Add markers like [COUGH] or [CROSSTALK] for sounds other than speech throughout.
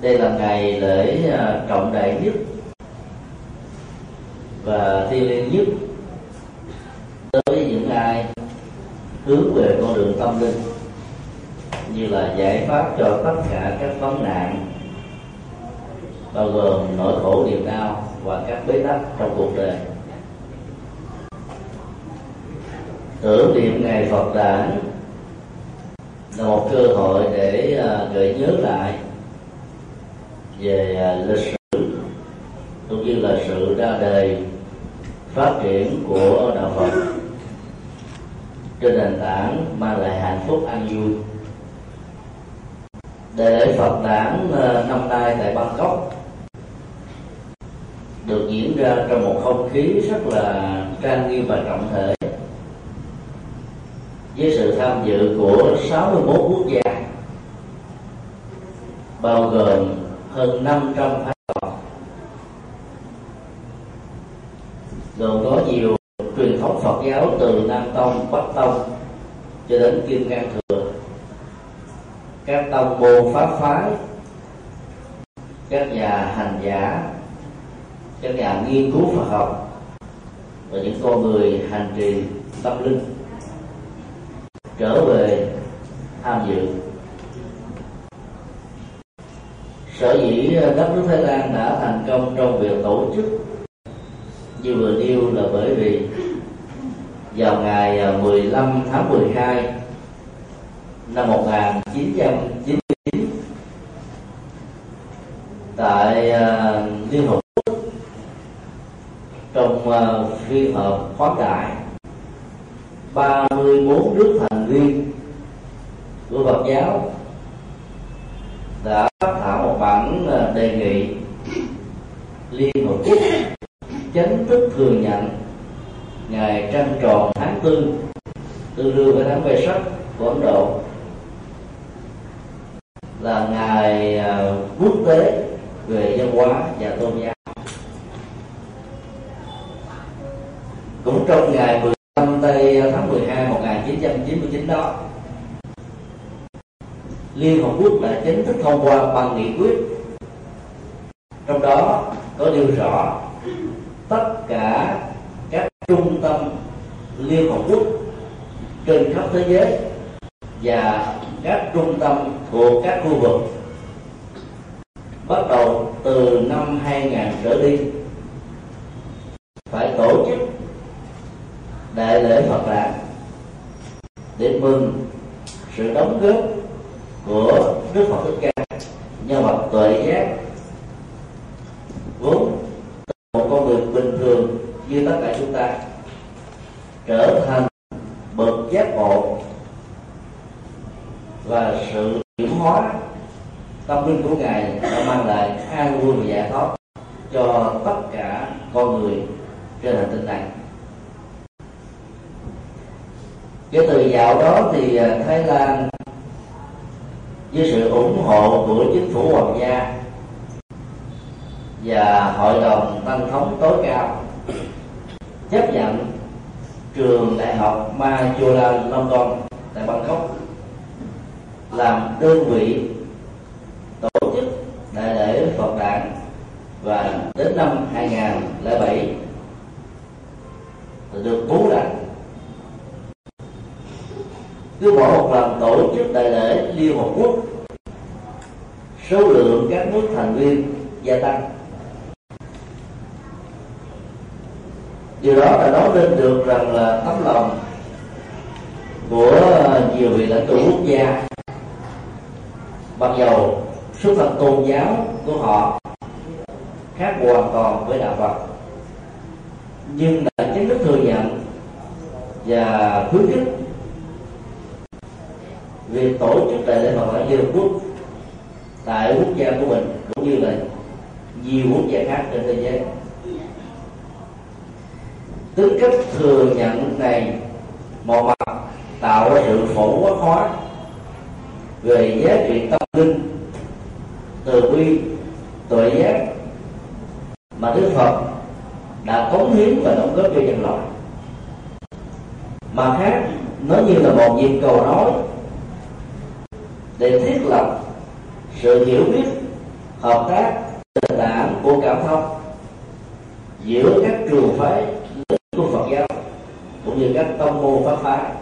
đây là ngày lễ à, trọng đại nhất và thiêng liêng nhất đối với những ai hướng về con đường tâm linh, như là giải pháp cho tất cả các vấn nạn, bao gồm nỗi khổ, niềm đau và các bế tắc trong cuộc đời. Tưởng niệm ngày Phật đản là một cơ hội để à, gợi nhớ lại về à, lịch sử cũng như là sự ra đời, phát triển của đạo Phật trên nền tảng mang lại hạnh phúc an vui. Đại lễ Phật đản à, năm nay tại Bangkok được diễn ra trong một không khí rất là trang nghiêm và trọng thể với sự tham dự của 61 quốc gia bao gồm hơn 500 phái học gồm có nhiều truyền thống Phật giáo từ Nam Tông, Bắc Tông cho đến Kim Cang Thừa. Các tông môn pháp phái các nhà hành giả các nhà nghiên cứu Phật học và những con người hành trì tâm linh trở về tham dự. Sở dĩ ờ, đất nước Thái Lan đã thành công trong việc tổ chức như vừa nêu là bởi vì vào ngày ờ, 15 tháng 12 năm 1999 tại ờ, Liên Hợp Quốc, trong phiên họp khoáng đại 34 nước thành viên của Phật giáo đã phát thảo một bản ờ, đề nghị Liên Hợp Quốc chính thức thừa nhận ngày trăng tròn tháng tư tương đương với tháng về sắc, của Ấn Độ, là ngày ờ, quốc tế về văn hóa và tôn giáo. Cũng trong ngày 1999 đó. Liên Hợp Quốc đã chính thức thông qua bằng nghị quyết. Trong đó có điều rõ, tất cả các trung tâm Liên Hợp Quốc trên khắp thế giới và các trung tâm thuộc các khu vực bắt đầu từ năm 2000 trở đi phải tổ chức đại lễ Phật đản để mừng sự đóng góp của Đức Phật Thích Ca nhân vật tuệ giác. Vốn một con người bình thường như tất cả chúng ta, trở thành bậc giác ngộ và sự chuyển hóa tâm linh của ngài đã mang lại an vui và giải thoát cho tất cả con người trên hành tinh này. Cái từ dạo đó thì à, Thái Lan với sự ủng hộ của chính phủ hoàng gia và hội đồng tăng thống tối cao chấp nhận trường đại học Majola London, tại Bangkok làm đơn vị tổ chức đại lễ Phật đản và đến năm 2007 được bố đặt cứ mỗi một lần tổ chức đại lễ Liên Hợp Quốc, số lượng các nước thành viên gia tăng. Điều đó là nói lên được rằng là tấm lòng của nhiều vị lãnh tụ quốc gia bằng dầu xuất thân tôn giáo của họ khác hoàn toàn với đạo Phật, nhưng là chính thức thừa nhận và khuyến khích việc tổ chức đại lễ Phật đản Liên Hợp Quốc, tại quốc gia của mình, cũng như là nhiều quốc gia khác trên thế giới. Tính cách thừa nhận này một mặt tạo ra sự phổ quát hóa về giá trị tâm linh, từ bi, tuệ giác mà đức phật đã cống hiến và đóng góp cho nhân loại. Mà khác, nó như là một nhịp cầu nói để thiết lập sự hiểu biết, hợp tác nền tảng của cảm thông giữa các trường phái của Phật giáo cũng như các tông môn pháp phái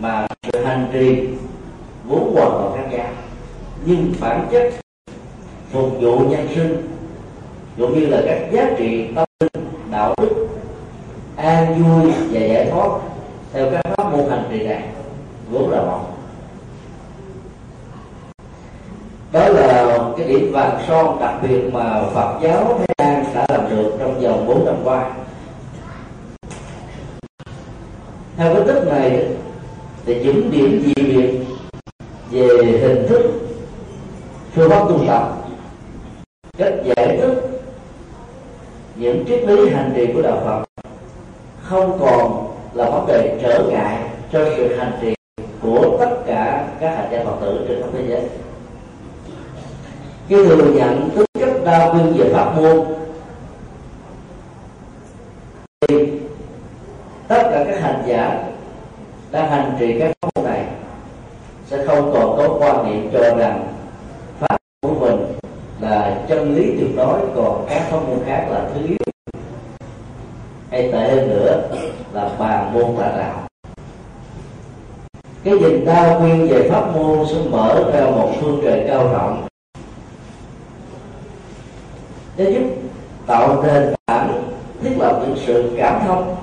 mà sự hành trì vốn hoàn toàn khác nhau nhưng bản chất phục vụ nhân sinh cũng như là các giá trị tâm linh, đạo đức an vui và giải thoát theo các pháp môn hành trì này vốn là một. Đó là cái điểm vàng son đặc biệt mà Phật giáo Thái Lan đã làm được trong vòng 4 năm qua. Theo cái tích này, thì những điểm dị biệt về hình thức phương pháp tu tập, cách giải thích những triết lý hành trì của đạo Phật không còn là vấn đề trở ngại cho sự hành trì của tất cả các hành gia Phật tử trên khắp thế giới khi thừa nhận tính cách đa nguyên về pháp môn, thì tất cả các hành giả đang hành trì các pháp môn này, sẽ không còn có quan niệm cho rằng pháp của mình là chân lý tuyệt đối, còn các pháp môn khác là thứ yếu. Hay tệ hơn nữa là bàn môn tà đạo. Cái nhìn đa nguyên về pháp môn sẽ mở ra một phương trời cao rộng để giúp tạo nền tảng, thiết lập những sự cảm thông.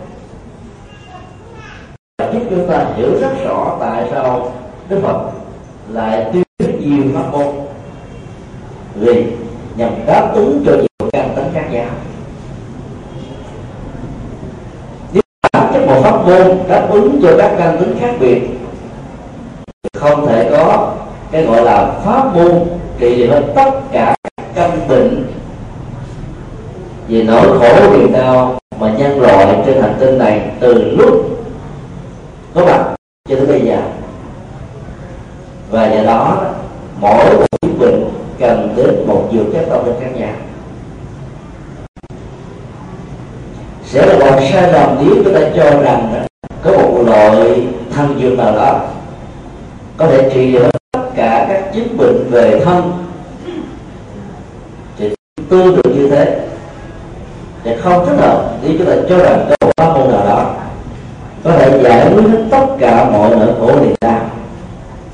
Và giúp chúng ta hiểu rất rõ tại sao Đức Phật lại tuyên rất nhiều pháp môn. Vì nhằm đáp ứng cho nhiều căn tính khác nhau. Nếu bản chất một pháp môn đáp ứng cho các căn tính khác biệt, không thể có cái gọi là pháp môn trị liệu hết tất cả căn bệnh về nỗi khổ niềm đau mà nhân loại trên hành tinh này từ lúc có mặt cho đến bây giờ. Và do đó, mỗi một chứng bệnh cần đến một dược chất tâm linh khác nhau. Sẽ là một sai lầm nếu chúng ta cho rằng có một loại thân dược nào đó có thể trị được tất cả các chứng bệnh về thân. Thì tương tự như thế thì không thích hợp nếu chúng ta cho rằng có một pháp môn nào đó có thể giải quyết hết tất cả mọi nỗi khổ niềm đau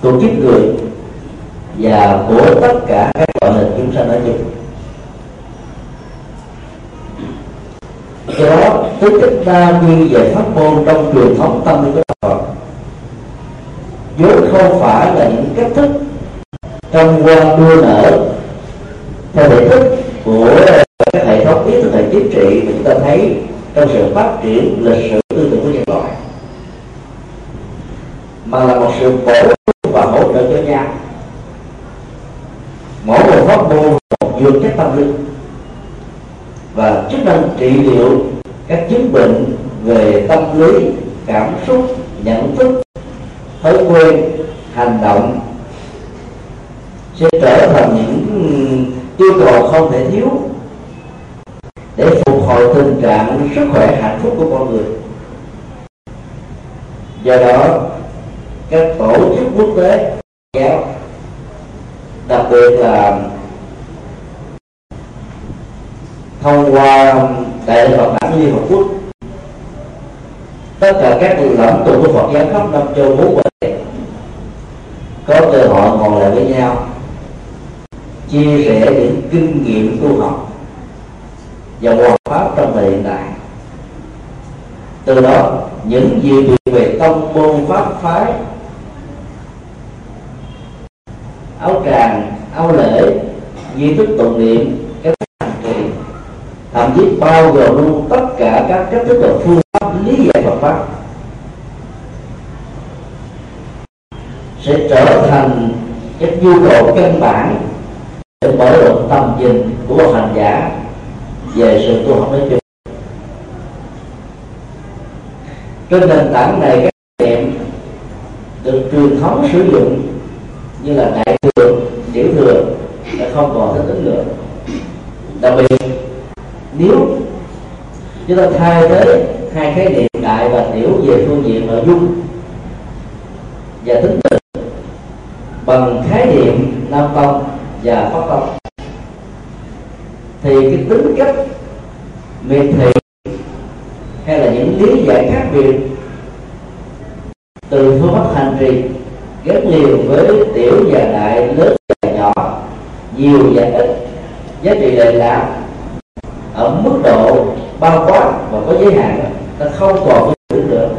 của kiếp người và của tất cả các loại hình chúng sanh nói chung. Do đó tính cách đa nguyên về pháp môn trong truyền thống tâm linh của đạo Phật. Vốn không phải là những cách thức trong quan đua nở theo thể thức của các hệ thống ý thức hệ chính trị mà chúng ta thấy trong sự phát triển lịch sử tư tưởng của nhân loại, mà là một sự bổ và hỗ trợ cho nhau. Mỗi một pháp môn một dược chất tâm linh và chức năng trị liệu các chứng bệnh về tâm lý, cảm xúc, nhận thức, thói quen, hành động sẽ trở thành những ừ, yêu cầu không thể thiếu để phục hồi tình trạng sức khỏe hạnh phúc của con người. Do đó, các tổ chức quốc tế giáo đặc biệt là thông qua đại hội Phật đản Liên Hợp Quốc, tất cả các lãnh tụ của Phật giáo khắp năm châu bốn bể có cơ hội ngồi lại với nhau, chia sẻ những kinh nghiệm tu học và hòa pháp trong thời hiện đại. Từ đó, những gì về tông môn pháp phái, áo tràng, áo lễ, di thức tụng niệm, các hành trì, thậm chí bao gồm luôn tất cả các cách thức và phương pháp lý giải Phật pháp, sẽ trở thành cái nhu cầu căn bản để mở rộng tầm nhìn của hành giả về sự tu học nói chung. Trên nền tảng này, các niệm được truyền thống sử dụng như là đại thừa, tiểu thừa, đã không còn thích ứng nữa. Đặc biệt, nếu chúng ta thay thế hai khái niệm đại và tiểu về phương diện nội dung và tính tình bằng khái niệm nam tông và pháp tông thì cái tính cách miệt thị hay là những lý giải khác biệt từ phương pháp hành trì gắn liền với tiểu và đại, lớn và nhỏ, nhiều và ít, giá trị lệ lạc ở mức độ bao quát và có giới hạn nó không còn cái nữa.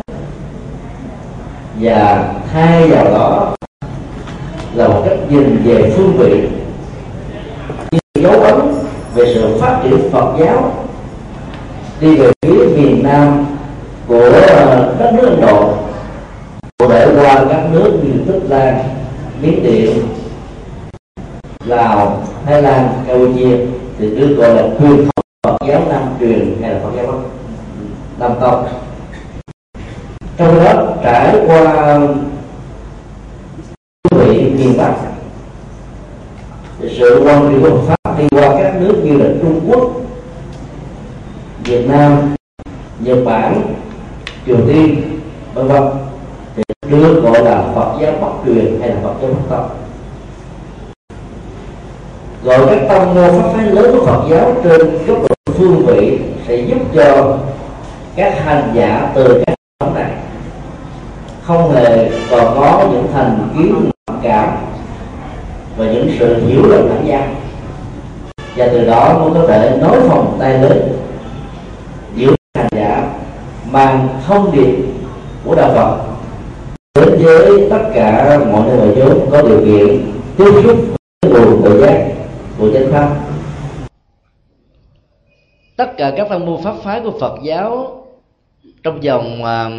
Và thay vào đó là một cách nhìn về phương vị, như dấu ấn về sự phát triển Phật giáo đi về phía miền Nam của ờ, đất nước Ấn Độ cụ thể qua các nước như Tích Lan, Miến Điện, Lào, Thái Lan, Campuchia thì được gọi là truyền thống Phật giáo Nam truyền hay là Phật giáo Nam tông. Trong đó trải qua vị miền Bắc sự quan điểm của Pháp đi qua các nước như là Trung Quốc, Việt Nam, Nhật Bản, Triều Tiên, vân vân. Thì được gọi là Phật giáo Bắc truyền hay là Phật giáo Bắc tông. Gọi các tông môn pháp phái lớn của Phật giáo trên góc độ phương vị sẽ giúp cho các hành giả từ các nhóm này không hề còn có những thành kiến mặc cảm và những sự hiểu lầm lẫn nhau và từ đó mới có thể nói phòng tay lớn giữa hành giả mang thông điệp của đạo Phật đến với tất cả mọi nơi mọi chốn có điều kiện tiếp xúc với nguồn tự giác của chánh pháp. Tất cả các văn môn pháp phái của Phật giáo trong vòng uh,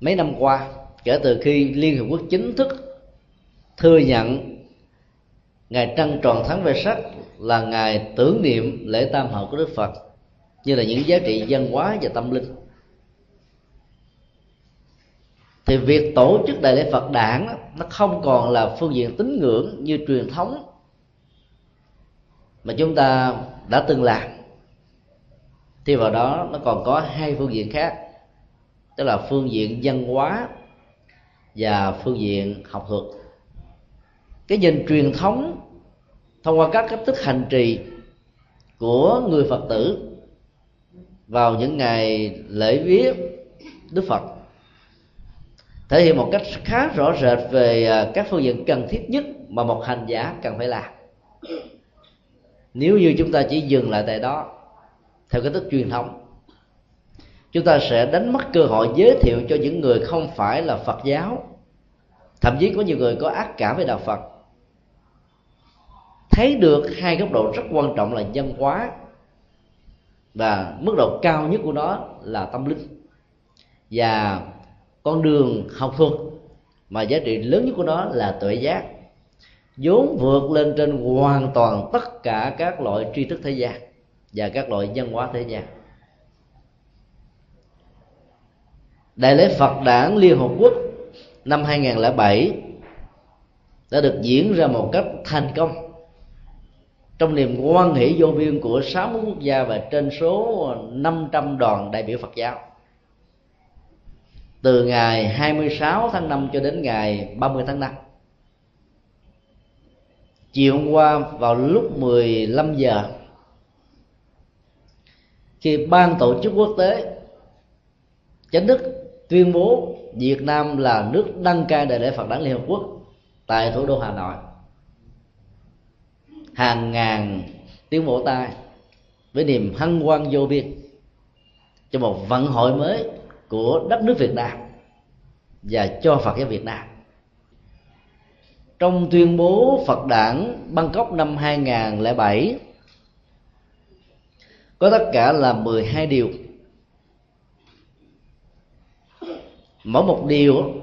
mấy năm qua kể từ khi Liên Hợp Quốc chính thức thừa nhận ngày trăng tròn tháng về sắc là ngày tưởng niệm lễ tam hậu của Đức Phật, như là những giá trị văn hóa và tâm linh. Thì việc tổ chức đại lễ Phật đản nó không còn là phương diện tín ngưỡng như truyền thống mà chúng ta đã từng làm. Thì vào đó nó còn có hai phương diện khác, tức là phương diện văn hóa và phương diện học thuật cái nhìn truyền thống thông qua các cách thức hành trì của người phật tử vào những ngày lễ viết đức phật thể hiện một cách khá rõ rệt về à, các phương diện cần thiết nhất mà một hành giả cần phải làm. Nếu như chúng ta chỉ dừng lại tại đó, theo cái thức truyền thống, chúng ta sẽ đánh mất cơ hội giới thiệu cho những người không phải là phật giáo. Thậm chí có nhiều người có ác cảm với đạo phật thấy được hai góc độ rất quan trọng là văn hóa và mức độ cao nhất của nó là tâm linh. Và con đường học thuật mà giá trị lớn nhất của nó là tuệ giác, vốn vượt lên trên hoàn toàn tất cả các loại tri thức thế gian và các loại văn hóa thế gian. Đại lễ Phật đản Liên Hợp Quốc năm 2007 đã được diễn ra một cách thành công trong niềm quan hỷ vô biên của 60 quốc gia và trên số 500 đoàn đại biểu Phật giáo. Từ ngày 26 tháng 5 cho đến ngày 30 tháng 5 chiều hôm qua vào lúc 15 giờ, khi ban tổ chức quốc tế chính thức tuyên bố Việt Nam là nước đăng cai đại lễ Phật đản Liên Hợp Quốc tại thủ đô Hà Nội hàng ngàn tiếng vỗ tay với niềm hân hoan vô biên cho một vận hội mới của đất nước Việt Nam và cho Phật giáo Việt Nam. Trong tuyên bố Phật đảng Bangkok năm 2007 có tất cả là 12 điều. Mỗi một điều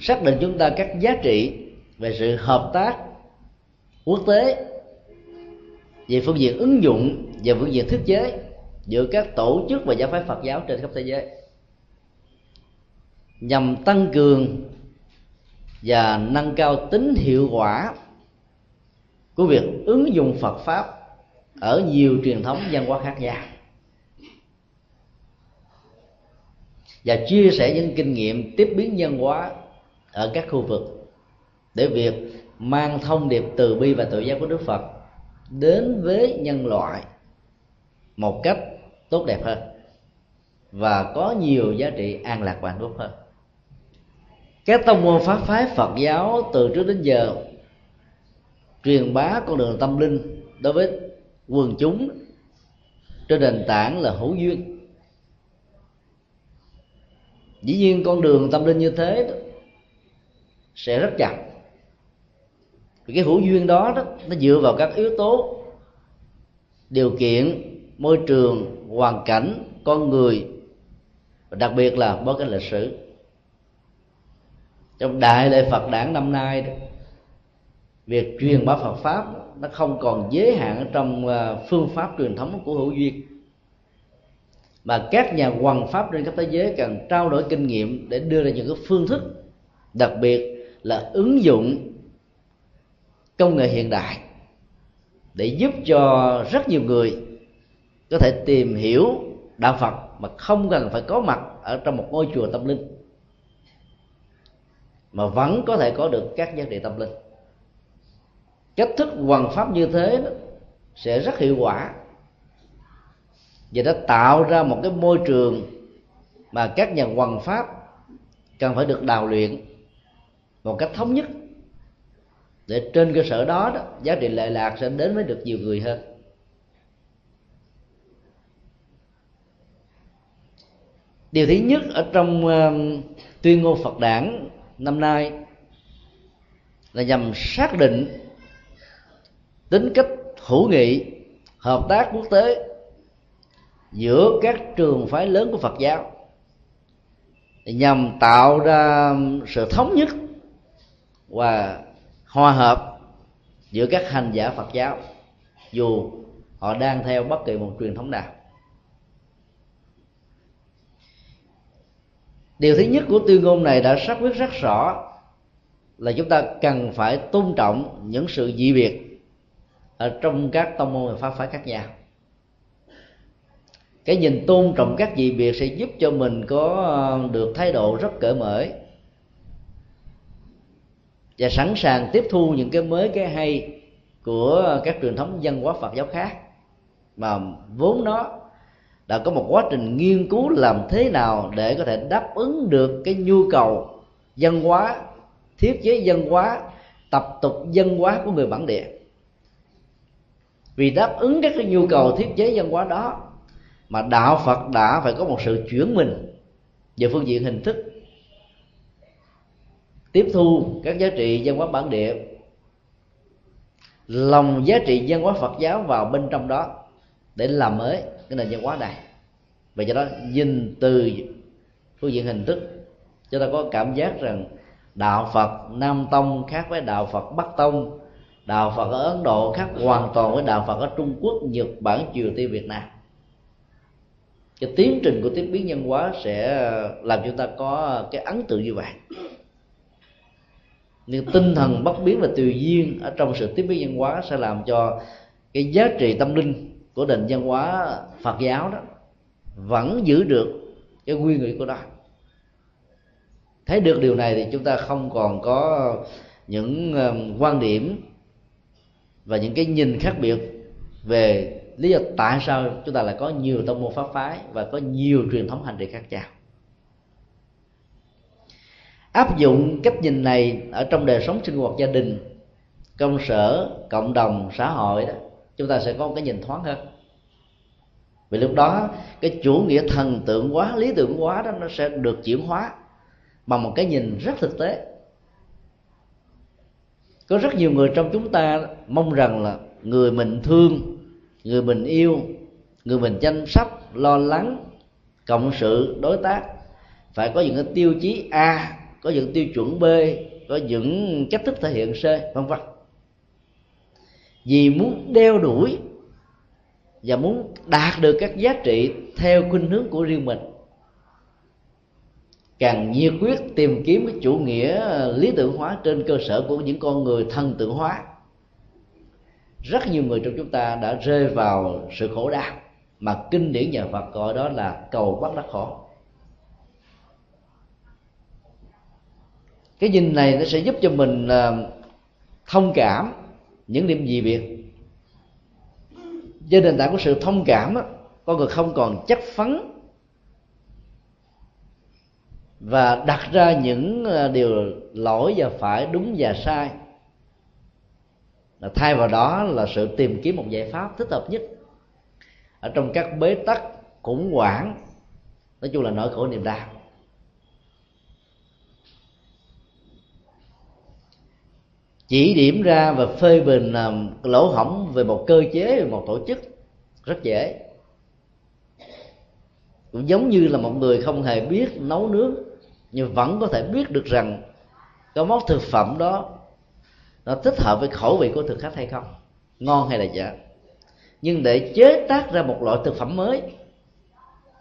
xác định chúng ta các giá trị về sự hợp tác quốc tế, về phương diện ứng dụng và phương diện thiết chế giữa các tổ chức và giáo phái Phật giáo trên khắp thế giới nhằm tăng cường và nâng cao tính hiệu quả của việc ứng dụng Phật pháp ở nhiều truyền thống văn hóa khác nhau. Và chia sẻ những kinh nghiệm tiếp biến văn hóa ở các khu vực để việc mang thông điệp từ bi và tự giác của đức phật đến với nhân loại một cách tốt đẹp hơn và có nhiều giá trị an lạc và hạnh phúc hơn. Các tông môn pháp phái phật giáo từ trước đến giờ truyền bá con đường tâm linh đối với quần chúng trên nền tảng là hữu duyên. Dĩ nhiên con đường tâm linh như thế sẽ rất chặt vì cái hữu duyên đó, đó nó dựa vào các yếu tố điều kiện môi trường hoàn cảnh con người và đặc biệt là bối cảnh lịch sử. Trong đại lễ phật đản năm nay đó, việc truyền bá phật pháp nó không còn giới hạn trong à, phương pháp truyền thống của hữu duyên. Mà các nhà hoằng pháp trên khắp thế giới cần trao đổi kinh nghiệm để đưa ra những cái phương thức đặc biệt là ứng dụng công nghệ hiện đại để giúp cho rất nhiều người có thể tìm hiểu đạo Phật mà không cần phải có mặt ở trong một ngôi chùa tâm linh, mà vẫn có thể có được các giá trị tâm linh. Cách thức hoàn pháp như thế đó sẽ rất hiệu quả và đã tạo ra một cái môi trường mà các nhà hoàn pháp cần phải được đào luyện một cách thống nhất để trên cơ sở đó, đó giá trị lệ lạc sẽ đến với được nhiều người hơn. Điều thứ nhất ở trong uh, tuyên ngôn phật đảng năm nay là nhằm xác định tính cách hữu nghị hợp tác quốc tế giữa các trường phái lớn của phật giáo nhằm tạo ra sự thống nhất và hòa hợp giữa các hành giả phật giáo, dù họ đang theo bất kỳ một truyền thống nào. Điều thứ nhất của tuyên ngôn này đã xác quyết rất rõ là chúng ta cần phải tôn trọng những sự dị biệt ở trong các tông môn và pháp phái khác nhau. Cái nhìn tôn trọng các dị biệt sẽ giúp cho mình có ờ, được thái độ rất cởi mở và sẵn sàng tiếp thu những cái mới, cái hay của các truyền thống văn hóa Phật giáo khác. Mà vốn nó đã có một quá trình nghiên cứu làm thế nào để có thể đáp ứng được cái nhu cầu văn hóa, thiết chế văn hóa, tập tục văn hóa của người bản địa. Vì đáp ứng các cái nhu cầu thiết chế văn hóa đó mà đạo phật đã phải có một sự chuyển mình về phương diện hình thức tiếp thu các giá trị văn hóa bản địa lòng giá trị văn hóa phật giáo vào bên trong đó để làm mới cái nền văn hóa này. Và do đó nhìn từ phương diện hình thức, chúng ta có cảm giác rằng đạo phật nam tông khác với đạo phật bắc tông, đạo phật ở ấn độ khác hoàn toàn với đạo phật ở trung quốc, nhật bản, triều tiên, việt nam. Cái tiến trình của tiếp biến nhân hóa sẽ làm chúng ta có cái ấn tượng như vậy nhưng tinh thần bất biến và tùy duyên ở trong sự tiếp biến nhân hóa sẽ làm cho cái giá trị tâm linh của nền văn hóa Phật giáo đó vẫn giữ được cái quy lý của nó. Thấy được điều này thì chúng ta không còn có những um, quan điểm và những cái nhìn khác biệt về lý do tại sao chúng ta lại có nhiều tông môn pháp phái và có nhiều truyền thống hành trì khác nhau áp dụng cách nhìn này ở trong đời sống sinh hoạt gia đình, công sở, cộng đồng, xã hội đó, chúng ta sẽ có một cái nhìn thoáng hơn. Vì lúc đó, cái chủ nghĩa thần tượng quá lý tưởng quá đó, nó sẽ được chuyển hóa bằng một cái nhìn rất thực tế. Có rất nhiều người trong chúng ta mong rằng là người mình thương, người mình yêu, người mình chăm sóc, lo lắng, cộng sự, đối tác, phải có những cái tiêu chí a có những tiêu chuẩn b, có những cách thức thể hiện c, vân vân. Vì muốn đeo đuổi và muốn đạt được các giá trị theo khuynh hướng của riêng mình, càng nhiệt quyết tìm kiếm cái chủ nghĩa ờ, lý tưởng hóa trên cơ sở của những con người thần tượng hóa. Rất nhiều người trong chúng ta đã rơi vào sự khổ đau mà kinh điển nhà Phật gọi đó là cầu bắt đắc khổ cái nhìn này nó sẽ giúp cho mình ờ, thông cảm những điểm gì biệt. Trên nền tảng của sự thông cảm á, con người không còn chắc phấn. Và đặt ra những ờ, điều lỗi và phải đúng và sai. Là thay vào đó là sự tìm kiếm một giải pháp thích hợp nhất. Ở trong các bế tắc khủng hoảng nói chung là nỗi khổ niềm đau. Chỉ điểm ra và phê bình à, lỗ hỏng về một cơ chế, về một tổ chức. Rất dễ. Cũng giống như là một người không hề biết nấu nướng, nhưng vẫn có thể biết được rằng cái món thực phẩm đó, nó thích hợp với khẩu vị của thực khách hay không, ngon hay là dở nhưng để chế tác ra một loại thực phẩm mới,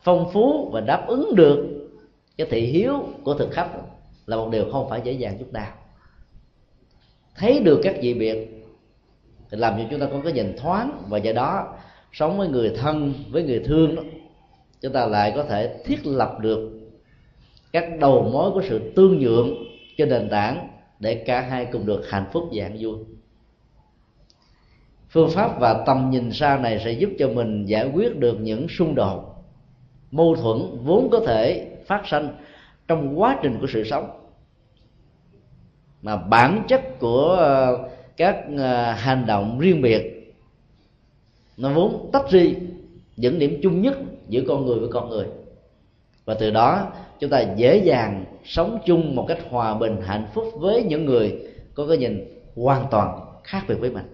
phong phú và đáp ứng được cái thị hiếu của thực khách là một điều không phải dễ dàng chút nào thấy được các dị biệt thì làm cho chúng ta có cái nhìn thoáng và do đó sống với người thân với người thương đó, chúng ta lại có thể thiết lập được các đầu mối của sự tương nhượng trên nền tảng để cả hai cùng được hạnh phúc và vui. Phương pháp và tầm nhìn xa này sẽ giúp cho mình giải quyết được những xung đột mâu thuẫn vốn có thể phát sinh trong quá trình của sự sống mà bản chất của ờ, các ờ, hành động riêng biệt, nó vốn tách ri những điểm chung nhất giữa con người với con người. Và từ đó, chúng ta dễ dàng sống chung một cách hòa bình, hạnh phúc với những người có cái nhìn hoàn toàn khác biệt với mình.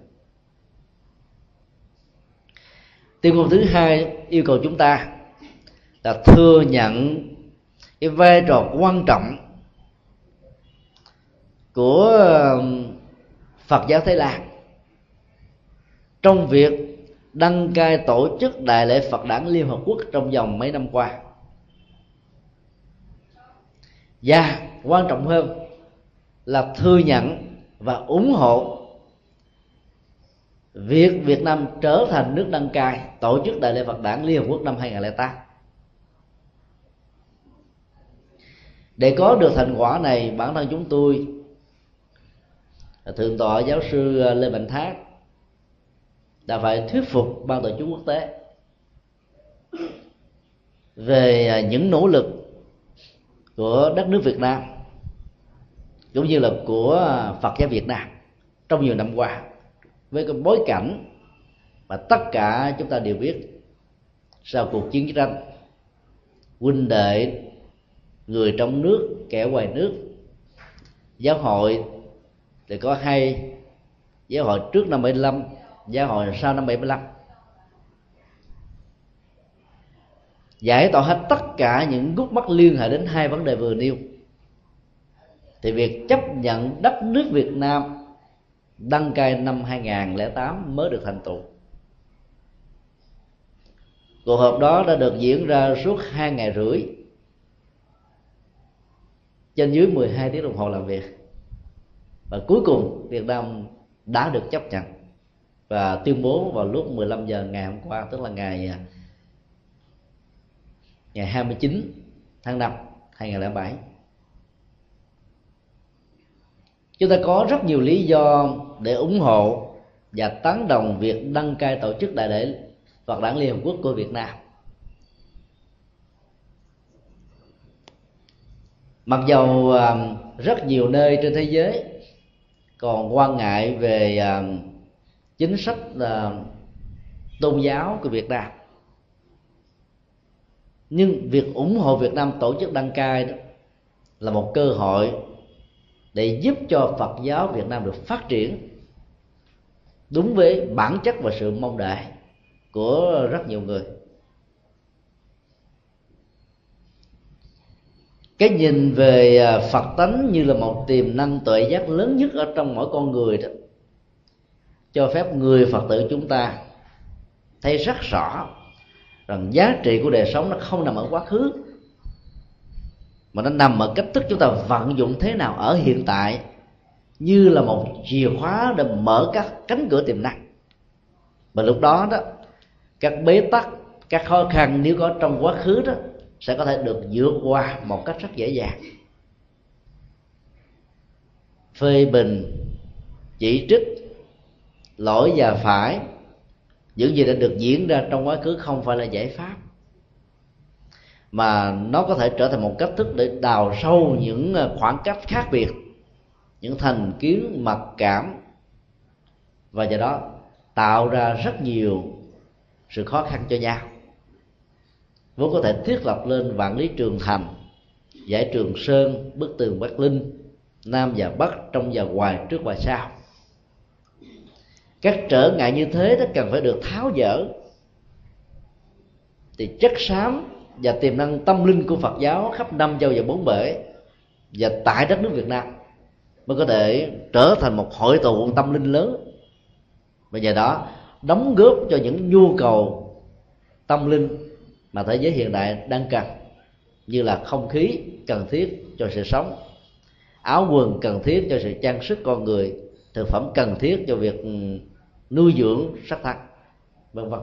Tiêu ngôn thứ hai yêu cầu chúng ta là thừa nhận cái vai trò quan trọng của Phật giáo Thái Lan. Trong việc đăng cai tổ chức đại lễ Phật đản Liên Hợp Quốc trong vòng mấy năm qua. Và quan trọng hơn là thừa nhận và ủng hộ việc Việt Nam trở thành nước đăng cai tổ chức đại lễ Phật đản Liên Hợp Quốc năm 2008 để có được thành quả này, bản thân chúng tôi thượng tọa giáo sư ờ, lê mạnh thác đã phải thuyết phục ban tổ chức quốc tế về ờ, những nỗ lực của đất nước Việt Nam cũng như là của ờ, Phật giáo Việt Nam trong nhiều năm qua với cái bối cảnh mà tất cả chúng ta đều biết sau cuộc chiến tranh, huynh đệ, người trong nước, kẻ ngoài nước, giáo hội thì có hai giáo hội trước năm 75 giáo hội sau năm 75 giải tỏa hết tất cả những gút mắt liên hệ đến hai vấn đề vừa nêu. Thì việc chấp nhận đất nước Việt Nam đăng cai năm 2008 mới được thành tựu. Cuộc họp đó đã được diễn ra suốt hai ngày rưỡi, trên dưới 12 tiếng đồng hồ làm việc và cuối cùng, Việt Nam đã được chấp nhận và tuyên bố vào lúc 15 giờ ngày hôm qua, tức là ngày à, ngày 29 tháng 5 2007 chúng ta có rất nhiều lý do để ủng hộ và tán đồng việc đăng cai tổ chức đại lễ Phật đản Liên Hợp Quốc của Việt Nam. Mặc dầu à, rất nhiều nơi trên thế giới còn quan ngại về à, chính sách à, tôn giáo của Việt Nam. Nhưng việc ủng hộ Việt Nam tổ chức đăng cai đó là một cơ hội để giúp cho Phật giáo Việt Nam được phát triển đúng với bản chất và sự mong đợi của rất nhiều người. Cái nhìn về à, phật tánh như là một tiềm năng tuệ giác lớn nhất ở trong mỗi con người đó, cho phép người phật tử chúng ta thấy rất rõ rằng giá trị của đời sống nó không nằm ở quá khứ, mà nó nằm ở cách thức chúng ta vận dụng thế nào ở hiện tại, như là một chìa khóa để mở các cánh cửa tiềm năng. Và lúc đó đó, các bế tắc, các khó khăn nếu có trong quá khứ đó sẽ có thể được vượt qua một cách rất dễ dàng. Phê bình, chỉ trích, lỗi và phải, những gì đã được diễn ra trong quá khứ không phải là giải pháp, mà nó có thể trở thành một cách thức để đào sâu những ờ, khoảng cách khác biệt, những thành kiến, mặc cảm, và do đó tạo ra rất nhiều sự khó khăn cho nhau vốn có thể thiết lập lên vạn lý trường thành, giải trường sơn, bức tường bắc linh, nam và bắc, trong và ngoài, trước và sau. Các trở ngại như thế đó cần phải được tháo dỡ. Thì chất xám và tiềm năng tâm linh của Phật giáo khắp năm châu và bốn bể và tại đất nước Việt Nam mới có thể trở thành một hội tụ tâm linh lớn. Và nhờ đó đóng góp cho những nhu cầu tâm linh mà thế giới hiện đại đang cần như là không khí cần thiết cho sự sống. Áo quần cần thiết cho sự trang sức con người. Thực phẩm cần thiết cho việc ừ, nuôi dưỡng sắc thân, vân vân.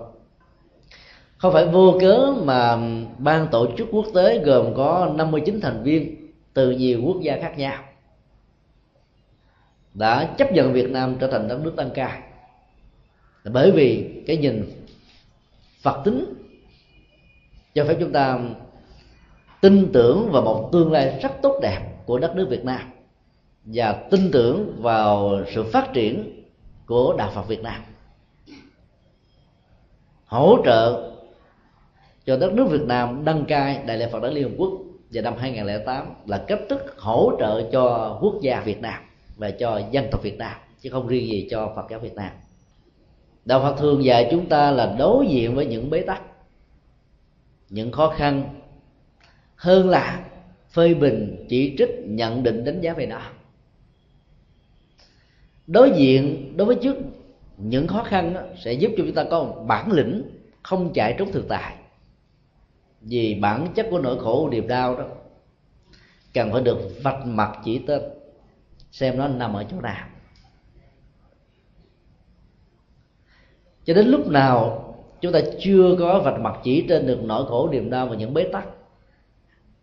Không phải vô cớ mà ban tổ chức quốc tế gồm có 59 thành viên từ nhiều quốc gia khác nhau đã chấp nhận Việt Nam trở thành đất nước tăng ca bởi vì cái nhìn Phật tính cho phép chúng ta tin tưởng vào một tương lai rất tốt đẹp của đất nước Việt Nam và tin tưởng vào sự phát triển của đạo Phật Việt Nam hỗ trợ cho đất nước Việt Nam đăng cai Đại lễ Phật đản Liên Hợp Quốc vào năm 2008 là cách thức hỗ trợ cho quốc gia Việt Nam và cho dân tộc Việt Nam chứ không riêng gì cho Phật giáo Việt Nam. Đạo Phật thường dạy chúng ta là đối diện với những bế tắc, những khó khăn. Hơn là phê bình, chỉ trích, nhận định, đánh giá về nó. Đối diện đối với trước những khó khăn đó sẽ giúp cho chúng ta có một bản lĩnh không chạy trốn thực tại. Vì bản chất của nỗi khổ niềm đau đó cần phải được vạch mặt chỉ tên xem nó nằm ở chỗ nào. Cho đến lúc nào chúng ta chưa có vạch mặt chỉ trên được nỗi khổ, niềm đau và những bế tắc.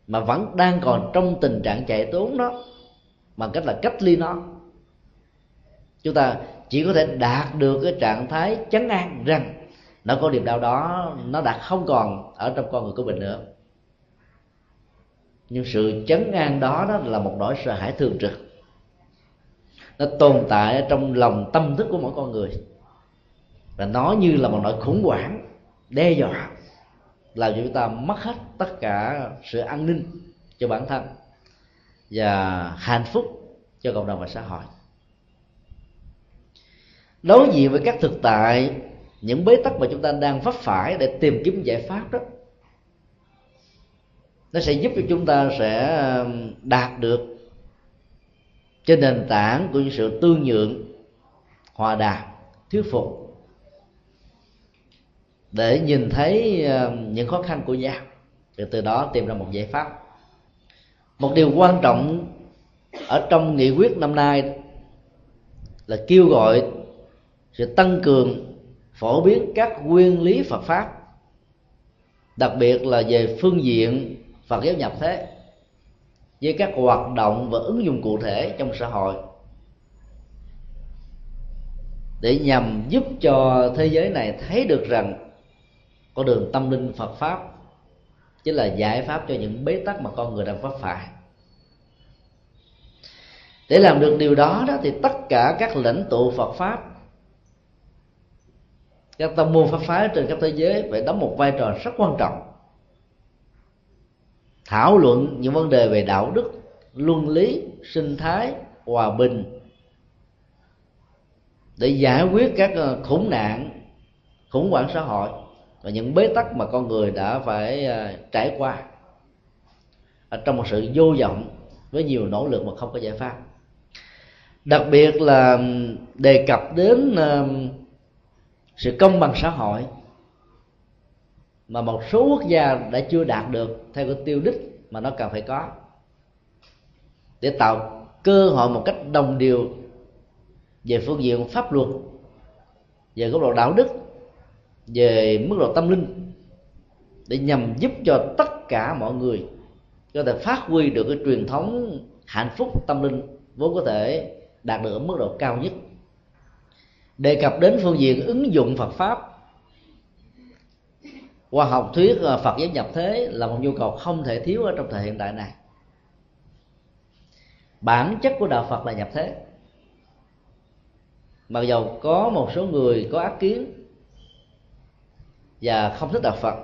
Mà vẫn đang còn trong tình trạng chạy trốn đó bằng cách là cách ly nó. Chúng ta chỉ có thể đạt được cái trạng thái chấn an rằng nó có niềm đau đó nó đã không còn ở trong con người của mình nữa. Nhưng sự chấn an đó đó là một nỗi sợ hãi thường trực. Nó tồn tại trong lòng tâm thức của mỗi con người và nó như là một nỗi khủng hoảng, đe dọa, làm cho chúng ta mất hết tất cả sự an ninh cho bản thân và hạnh phúc cho cộng đồng và xã hội. Đối diện với các thực tại, những bế tắc mà chúng ta đang vấp phải để tìm kiếm giải pháp đó, nó sẽ giúp cho chúng ta sẽ đạt được trên nền tảng của những sự tương nhượng, hòa đàm, thuyết phục để nhìn thấy ờ, những khó khăn của nhau để từ đó tìm ra một giải pháp. Một điều quan trọng ở trong nghị quyết năm nay là kêu gọi sự tăng cường, phổ biến các nguyên lý Phật pháp, đặc biệt là về phương diện Phật giáo nhập thế, với các hoạt động và ứng dụng cụ thể trong xã hội, để nhằm giúp cho thế giới này thấy được rằng con đường tâm linh Phật pháp chính là giải pháp cho những bế tắc mà con người đang vấp phải. Để làm được điều đó đó thì tất cả các lãnh tụ Phật pháp, các tâm môn pháp phái trên khắp thế giới phải đóng một vai trò rất quan trọng thảo luận những vấn đề về đạo đức, luân lý, sinh thái, hòa bình để giải quyết các ờ, khủng nạn, khủng hoảng xã hội và những bế tắc mà con người đã phải à, trải qua ở trong một sự vô vọng với nhiều nỗ lực mà không có giải pháp. Đặc biệt là đề cập đến sự công bằng xã hội mà một số quốc gia đã chưa đạt được theo cái tiêu đích mà nó cần phải có để tạo cơ hội một cách đồng điều về phương diện pháp luật, về góc độ đạo đức về mức độ tâm linh để nhằm giúp cho tất cả mọi người có thể phát huy được cái truyền thống hạnh phúc tâm linh vốn có thể đạt được ở mức độ cao nhất. Đề cập đến phương diện ứng dụng phật pháp qua học thuyết ờ, phật giáo nhập thế là một nhu cầu không thể thiếu ở trong thời hiện đại này. Bản chất của đạo phật là nhập thế. Mặc dầu có một số người có ác kiến và không thích đạo phật,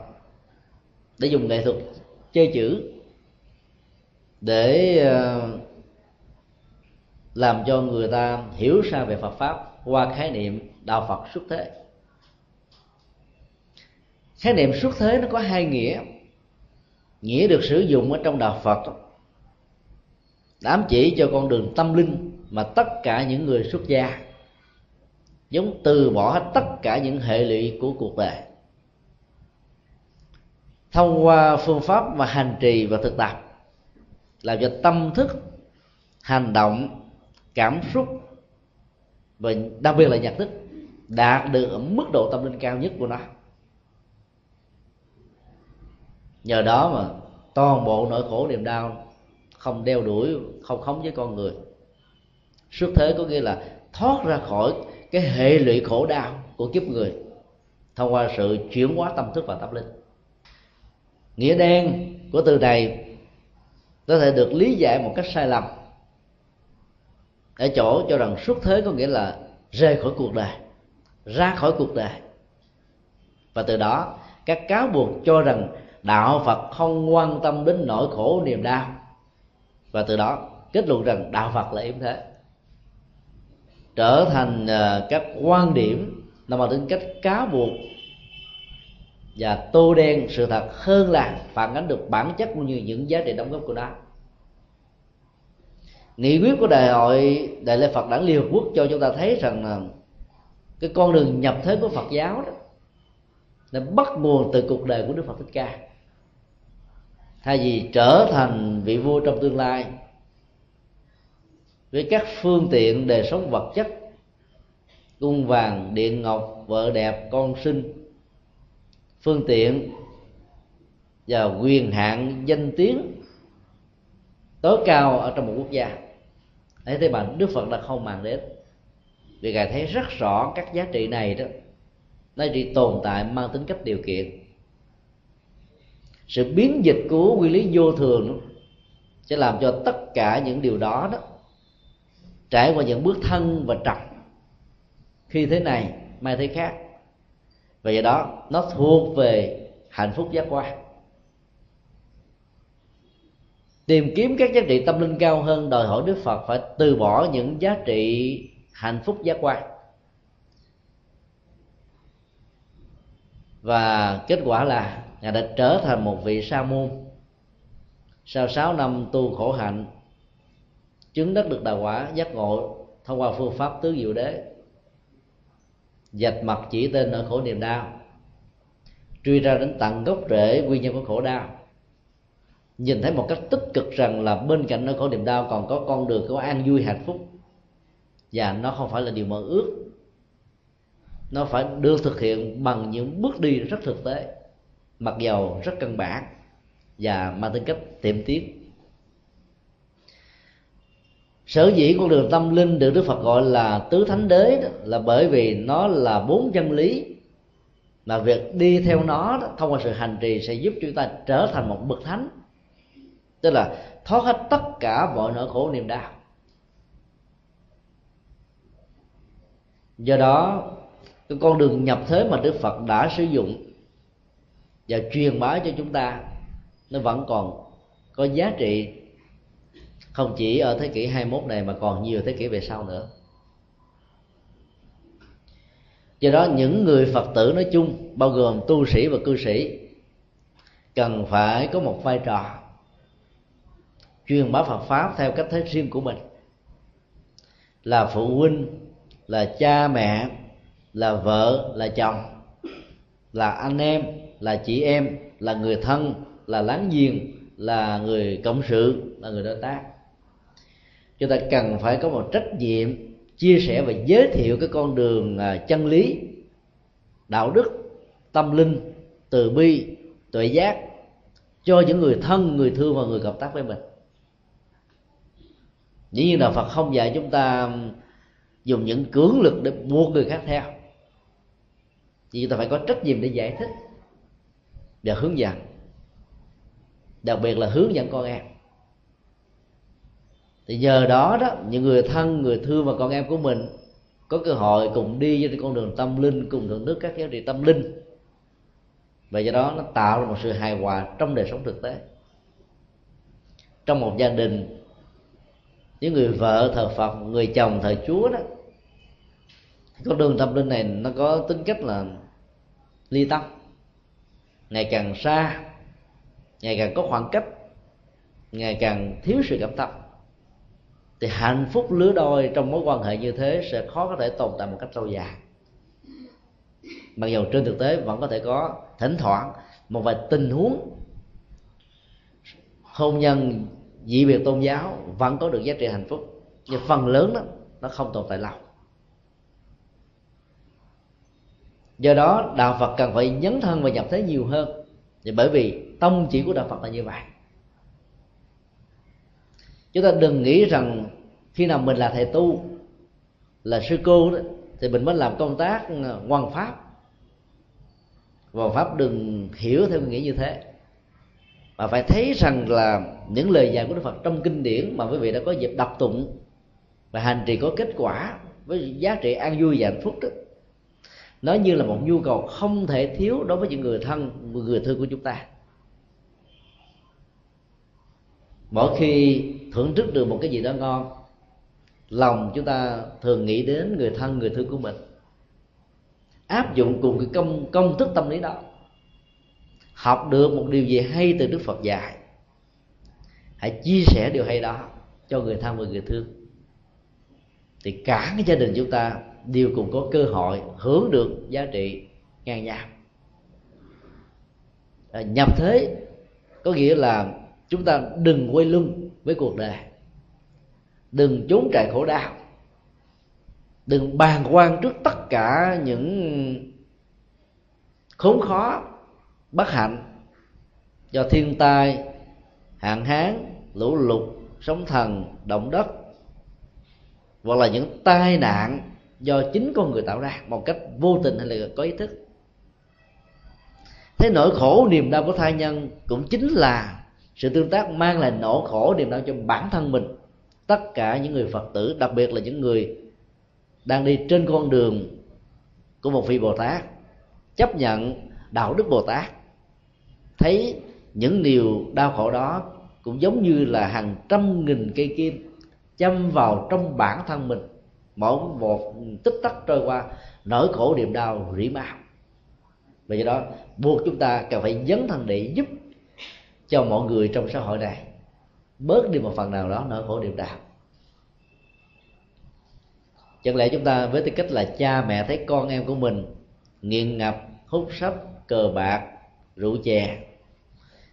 để dùng nghệ thuật chơi chữ, để ờ, làm cho người ta hiểu ra về Phật pháp qua khái niệm đạo Phật xuất thế. Khái niệm xuất thế nó có hai nghĩa. Nghĩa được sử dụng ở trong đạo Phật ám chỉ cho con đường tâm linh mà tất cả những người xuất gia, giống từ bỏ hết tất cả những hệ lụy của cuộc đời thông qua phương pháp và hành trì và thực tập làm cho tâm thức, hành động, cảm xúc và đặc biệt là nhận thức đạt được ở mức độ tâm linh cao nhất của nó. Nhờ đó mà toàn bộ nỗi khổ niềm đau không đeo đuổi, không khống với con người. Xuất thế có nghĩa là thoát ra khỏi cái hệ lụy khổ đau của kiếp người thông qua sự chuyển hóa tâm thức và tâm linh nghĩa đen của từ này có thể được lý giải một cách sai lầm. Ở chỗ cho rằng xuất thế có nghĩa là rời khỏi cuộc đời, ra khỏi cuộc đời. Và từ đó, các cáo buộc cho rằng đạo phật không quan tâm đến nỗi khổ niềm đau. Và từ đó, kết luận rằng đạo phật là yếm thế. Trở thành ờ, các quan điểm nằm ở tính cách cáo buộc và tô đen sự thật hơn là phản ánh được bản chất cũng như những giá trị đóng góp của nó. Nghị quyết của đại hội đại lễ phật đảng liên hợp quốc cho chúng ta thấy rằng là cái con đường nhập thế của phật giáo đó, nó bắt nguồn từ cuộc đời của đức phật thích ca. Thay vì trở thành vị vua trong tương lai với các phương tiện đời sống vật chất, cung vàng, điện ngọc, vợ đẹp, con sinh phương tiện và quyền hạn danh tiếng tối cao ở trong một quốc gia. Ấy thế mà đức phật đã không màng đến. Vì ngài thấy rất rõ các giá trị này đó. Nó chỉ tồn tại mang tính cách điều kiện. Sự biến dịch của quy lý vô thường đó, sẽ làm cho tất cả những điều đó đó trải qua những bước thân và trầm khi thế này mai thế khác và do đó, nó thuộc về hạnh phúc giác quan. Tìm kiếm các giá trị tâm linh cao hơn đòi hỏi đức phật phải từ bỏ những giá trị hạnh phúc giác quan. Và kết quả là ngài đã trở thành một vị sa môn. Sau 6 năm tu khổ hạnh, chứng đắc được đạo quả, giác ngộ thông qua phương pháp tứ diệu đế dạch mặt chỉ tên ở khổ niềm đau, truy ra đến tận gốc rễ nguyên nhân của khổ đau. Nhìn thấy một cách tích cực rằng là bên cạnh nỗi khổ niềm đau còn có con đường, có an vui, hạnh phúc. Và nó không phải là điều mơ ước. Nó phải được thực hiện bằng những bước đi rất thực tế, mặc dầu rất căn bản và mang tính cách tiệm tiếp sở dĩ con đường tâm linh được đức phật gọi là tứ thánh đế đó, là bởi vì nó là bốn chân lý mà việc đi theo nó đó, thông qua sự hành trì sẽ giúp chúng ta trở thành một bậc thánh. Tức là thoát hết tất cả mọi nỗi khổ niềm đau. Do đó cái con đường nhập thế mà đức phật đã sử dụng và truyền bá cho chúng ta nó vẫn còn có giá trị không chỉ ở thế kỷ 21 này mà còn nhiều thế kỷ về sau nữa. Do đó, những người phật tử nói chung, bao gồm tu sĩ và cư sĩ, cần phải có một vai trò truyền bá phật pháp theo cách thế riêng của mình. Là phụ huynh, là cha mẹ, là vợ, là chồng, là anh em, là chị em, là người thân, là láng giềng, là người cộng sự, là người đối tác chúng ta cần phải có một trách nhiệm chia sẻ và giới thiệu cái con đường à, chân lý, đạo đức, tâm linh, từ bi, tuệ giác cho những người thân, người thương và người hợp tác với mình. Dĩ nhiên là phật không dạy chúng ta dùng những cưỡng lực để buộc người khác theo. Thì chúng ta phải có trách nhiệm để giải thích và hướng dẫn, đặc biệt là hướng dẫn con em thì nhờ đó đó, những người thân, người thương và con em của mình có cơ hội cùng đi trên con đường tâm linh, cùng thưởng thức các giá trị tâm linh. Và do đó nó tạo ra một sự hài hòa trong đời sống thực tế. Trong một gia đình, những người vợ, thờ phật, người chồng, thờ chúa đó con đường tâm linh này nó có tính cách là ly tâm. Ngày càng xa, ngày càng có khoảng cách, ngày càng thiếu sự cảm tâm thì hạnh phúc lứa đôi trong mối quan hệ như thế sẽ khó có thể tồn tại một cách lâu dài. Mặc dù trên thực tế vẫn có thể có thỉnh thoảng một vài tình huống hôn nhân, dị biệt tôn giáo vẫn có được giá trị hạnh phúc, nhưng phần lớn đó, nó không tồn tại lâu. Do đó, đạo phật cần phải nhấn thân và nhập thế nhiều hơn. Thì bởi vì tông chỉ của đạo phật là như vậy chúng ta đừng nghĩ rằng khi nào mình là thầy tu, là sư cô đó, thì mình mới làm công tác ờ, hoàn pháp. Và pháp đừng hiểu theo nghĩa như thế. Mà phải thấy rằng là những lời dạy của Đức Phật trong kinh điển mà quý vị đã có dịp đọc tụng và hành trì có kết quả với giá trị an vui và hạnh phúc đó, nó như là một nhu cầu không thể thiếu đối với những người thân người thương của chúng ta. Mỗi khi thưởng thức được một cái gì đó ngon, lòng chúng ta thường nghĩ đến người thân, người thương của mình. Áp dụng cùng cái công công thức tâm lý đó. Học được một điều gì hay từ đức phật dạy, hãy chia sẻ điều hay đó cho người thân và người thương. Thì cả cái gia đình chúng ta đều cùng có cơ hội hưởng được giá trị ngang nhau à, nhập thế có nghĩa là chúng ta đừng quay lưng với cuộc đời. Đừng trốn chạy khổ đau. Đừng bàng quan trước tất cả những khốn khó, bất hạnh do thiên tai, hạn hán, lũ lụt, sóng thần, động đất, hoặc là những tai nạn do chính con người tạo ra một cách vô tình hay là có ý thức. Thế nỗi khổ niềm đau của thai nhân cũng chính là sự tương tác mang lại nỗi khổ, niềm đau cho bản thân mình. Tất cả những người phật tử, đặc biệt là những người đang đi trên con đường của một vị bồ tát, chấp nhận đạo đức bồ tát, thấy những điều đau khổ đó cũng giống như là hàng trăm nghìn cây kim châm vào trong bản thân mình. Mỗi một tích tắc trôi qua, nỗi khổ niềm đau rỉ máu. Vì vậy đó, buộc chúng ta cần phải dấn thân để giúp cho mọi người trong xã hội này. Bớt đi một phần nào đó, nỗi khổ niềm đau. Chẳng lẽ chúng ta với tư cách là cha mẹ thấy con em của mình nghiện ngập, hút sách cờ bạc, rượu chè,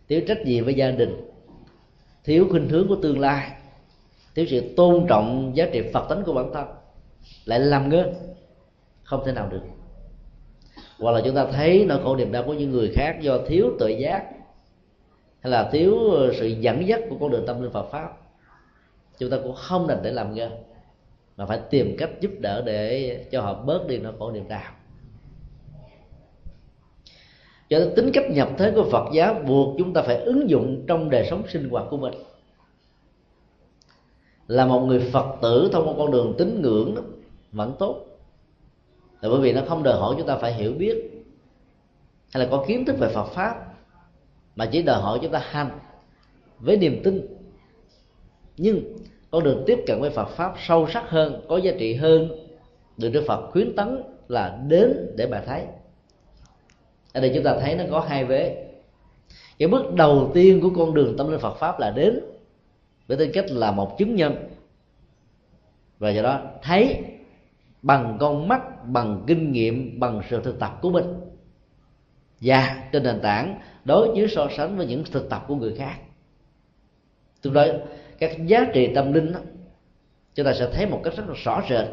thiếu trách nhiệm với gia đình, thiếu khuynh hướng của tương lai, thiếu sự tôn trọng giá trị phật tánh của bản thân, lại làm ngơ? Không thể nào được. Hoặc là chúng ta thấy nỗi khổ niềm đau của những người khác do thiếu tự giác hay là thiếu ờ, sự dẫn dắt của con đường tâm linh Phật pháp? Chúng ta cũng không nên để làm ngơ mà phải tìm cách giúp đỡ để cho họ bớt đi nỗi khổ niềm đau. Cho nên tính cách nhập thế của Phật giáo buộc chúng ta phải ứng dụng trong đời sống sinh hoạt của mình. Là một người Phật tử thông qua con đường tín ngưỡng đó, vẫn tốt. Là bởi vì nó không đòi hỏi chúng ta phải hiểu biết hay là có kiến thức về Phật pháp mà chỉ đòi hỏi chúng ta hành với niềm tin. Nhưng con đường tiếp cận với Phật pháp sâu sắc hơn, có giá trị hơn, được Đức Phật khuyến tấn là đến để bà thấy. Ở đây chúng ta thấy nó có hai vế. Cái bước đầu tiên của con đường tâm linh Phật pháp là đến, với tư cách là một chứng nhân. Và do đó thấy bằng con mắt, bằng kinh nghiệm, bằng sự thực tập của mình. Và trên nền tảng đối với so sánh với những thực tập của người khác. Từ đó các giá trị tâm linh đó, chúng ta sẽ thấy một cách rất là rõ rệt.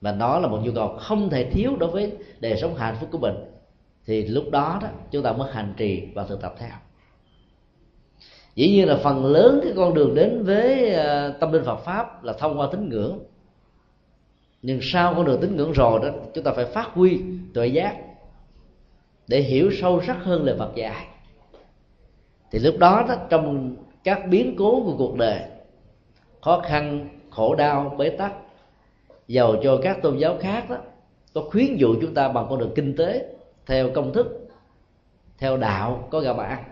Và nó là một nhu cầu không thể thiếu đối với đời sống hạnh phúc của mình. Thì lúc đó đó chúng ta mới hành trì và thực tập theo. Dĩ nhiên là phần lớn cái con đường đến với ờ, tâm linh Phật pháp là thông qua tín ngưỡng. Nhưng sau con đường tín ngưỡng rồi đó chúng ta phải phát huy tuệ giác để hiểu sâu sắc hơn lời Phật dạy. Thì lúc đó đó, trong các biến cố của cuộc đời, khó khăn, khổ đau, bế tắc giàu cho các tôn giáo khác đó, có khuyến dụ chúng ta bằng con đường kinh tế, theo công thức, theo đạo, có gạo mà ăn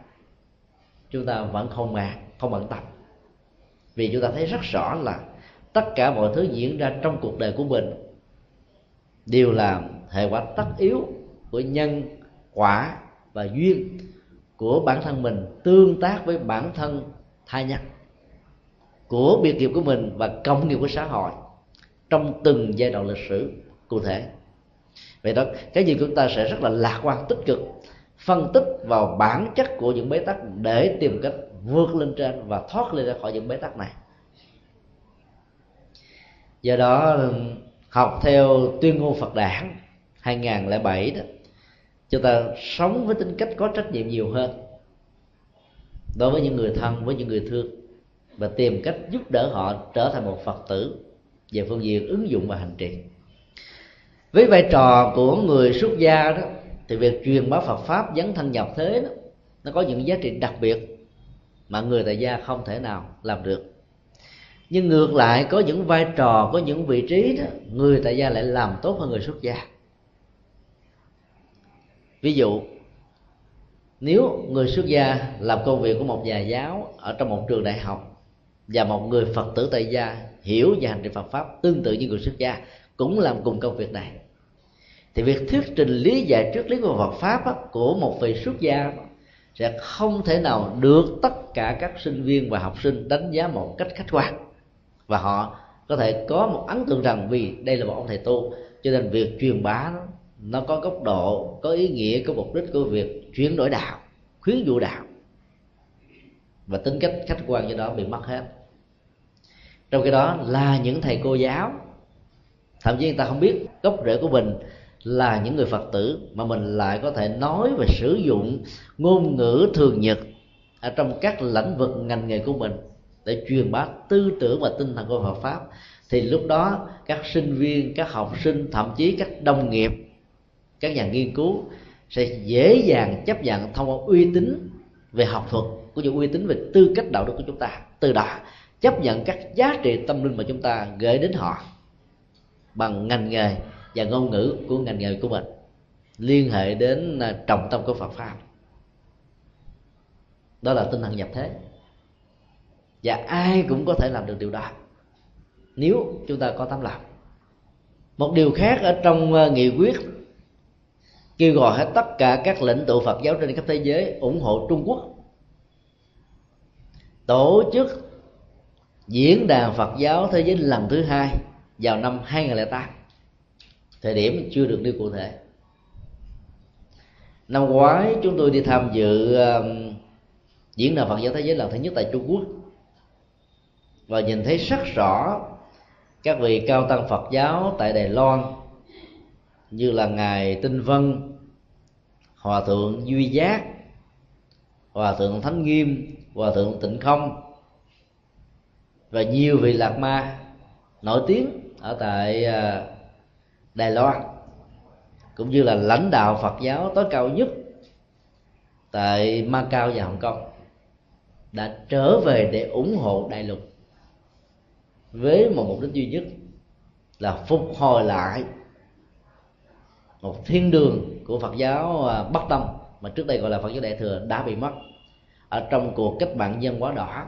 chúng ta vẫn không mà không bận tâm vì chúng ta thấy rất rõ là tất cả mọi thứ diễn ra trong cuộc đời của mình đều là hệ quả tất yếu của nhân quả và duyên của bản thân mình, tương tác với bản thân thai nhân, của biệt nghiệp của mình và công nghiệp của xã hội trong từng giai đoạn lịch sử cụ thể. Vậy đó, cái gì chúng ta sẽ rất là lạc quan, tích cực phân tích vào bản chất của những bế tắc để tìm cách vượt lên trên và thoát lên ra khỏi những bế tắc này. Do đó, học theo tuyên ngôn Phật đản 2007 đó chúng ta sống với tính cách có trách nhiệm nhiều hơn đối với những người thân, với những người thương và tìm cách giúp đỡ họ trở thành một phật tử về phương diện ứng dụng và hành trì. Với vai trò của người xuất gia đó, thì việc truyền bá Phật pháp dấn thân nhập thế đó, nó có những giá trị đặc biệt mà người tại gia không thể nào làm được. Nhưng ngược lại, có những vai trò, có những vị trí đó, người tại gia lại làm tốt hơn người xuất gia ví dụ nếu người xuất gia làm công việc của một nhà giáo ở trong một trường đại học và một người phật tử tại gia hiểu và hành trì phật pháp tương tự như người xuất gia cũng làm cùng công việc này thì việc thuyết trình lý giải trước lý của Phật pháp á, của một vị xuất gia sẽ không thể nào được tất cả các sinh viên và học sinh đánh giá một cách khách quan. Và họ có thể có một ấn tượng rằng vì đây là một ông thầy tu cho nên việc truyền bá nó, nó có góc độ, có ý nghĩa, có mục đích của việc chuyển đổi đạo, khuyến dụ đạo. Và tính cách khách quan như đó bị mất hết. Trong cái đó là những thầy cô giáo, thậm chí người ta không biết gốc rễ của mình là những người phật tử, mà mình lại có thể nói và sử dụng ngôn ngữ thường nhật ở trong các lĩnh vực ngành nghề của mình để truyền bá tư tưởng và tinh thần của Phật pháp. Thì lúc đó các sinh viên, các học sinh, thậm chí các đồng nghiệp các nhà nghiên cứu sẽ dễ dàng chấp nhận thông qua uy tín về học thuật, cũng như uy tín về tư cách đạo đức của chúng ta. Từ đó, chấp nhận các giá trị tâm linh mà chúng ta gửi đến họ bằng ngành nghề và ngôn ngữ của ngành nghề của mình. Liên hệ đến à, trọng tâm của Phật pháp. Đó là tinh thần nhập thế. Và ai cũng có thể làm được điều đó, nếu chúng ta có tấm lòng. Một điều khác ở trong à, nghị quyết kêu gọi hết tất cả các lãnh tụ Phật giáo trên khắp thế giới ủng hộ Trung Quốc. Tổ chức diễn đàn Phật giáo thế giới lần thứ hai vào năm 2008 thời điểm chưa được nêu cụ thể. Năm ngoái chúng tôi đi tham dự um, diễn đàn Phật giáo thế giới lần thứ nhất tại Trung Quốc. Và nhìn thấy rất rõ các vị cao tăng Phật giáo tại Đài Loan như là ngài Tinh Vân, Hòa thượng Duy Giác, Hòa thượng Thánh Nghiêm, Hòa thượng Tịnh Không và nhiều vị lạc ma nổi tiếng ở tại à, Đài Loan cũng như là lãnh đạo Phật giáo tối cao nhất tại Macau và Hồng Kông đã trở về để ủng hộ đại lục với một mục đích duy nhất là phục hồi lại một thiên đường của Phật giáo à, Bắc Tông, mà trước đây gọi là Phật giáo Đại thừa đã bị mất ở trong cuộc cách mạng dân hóa đỏ.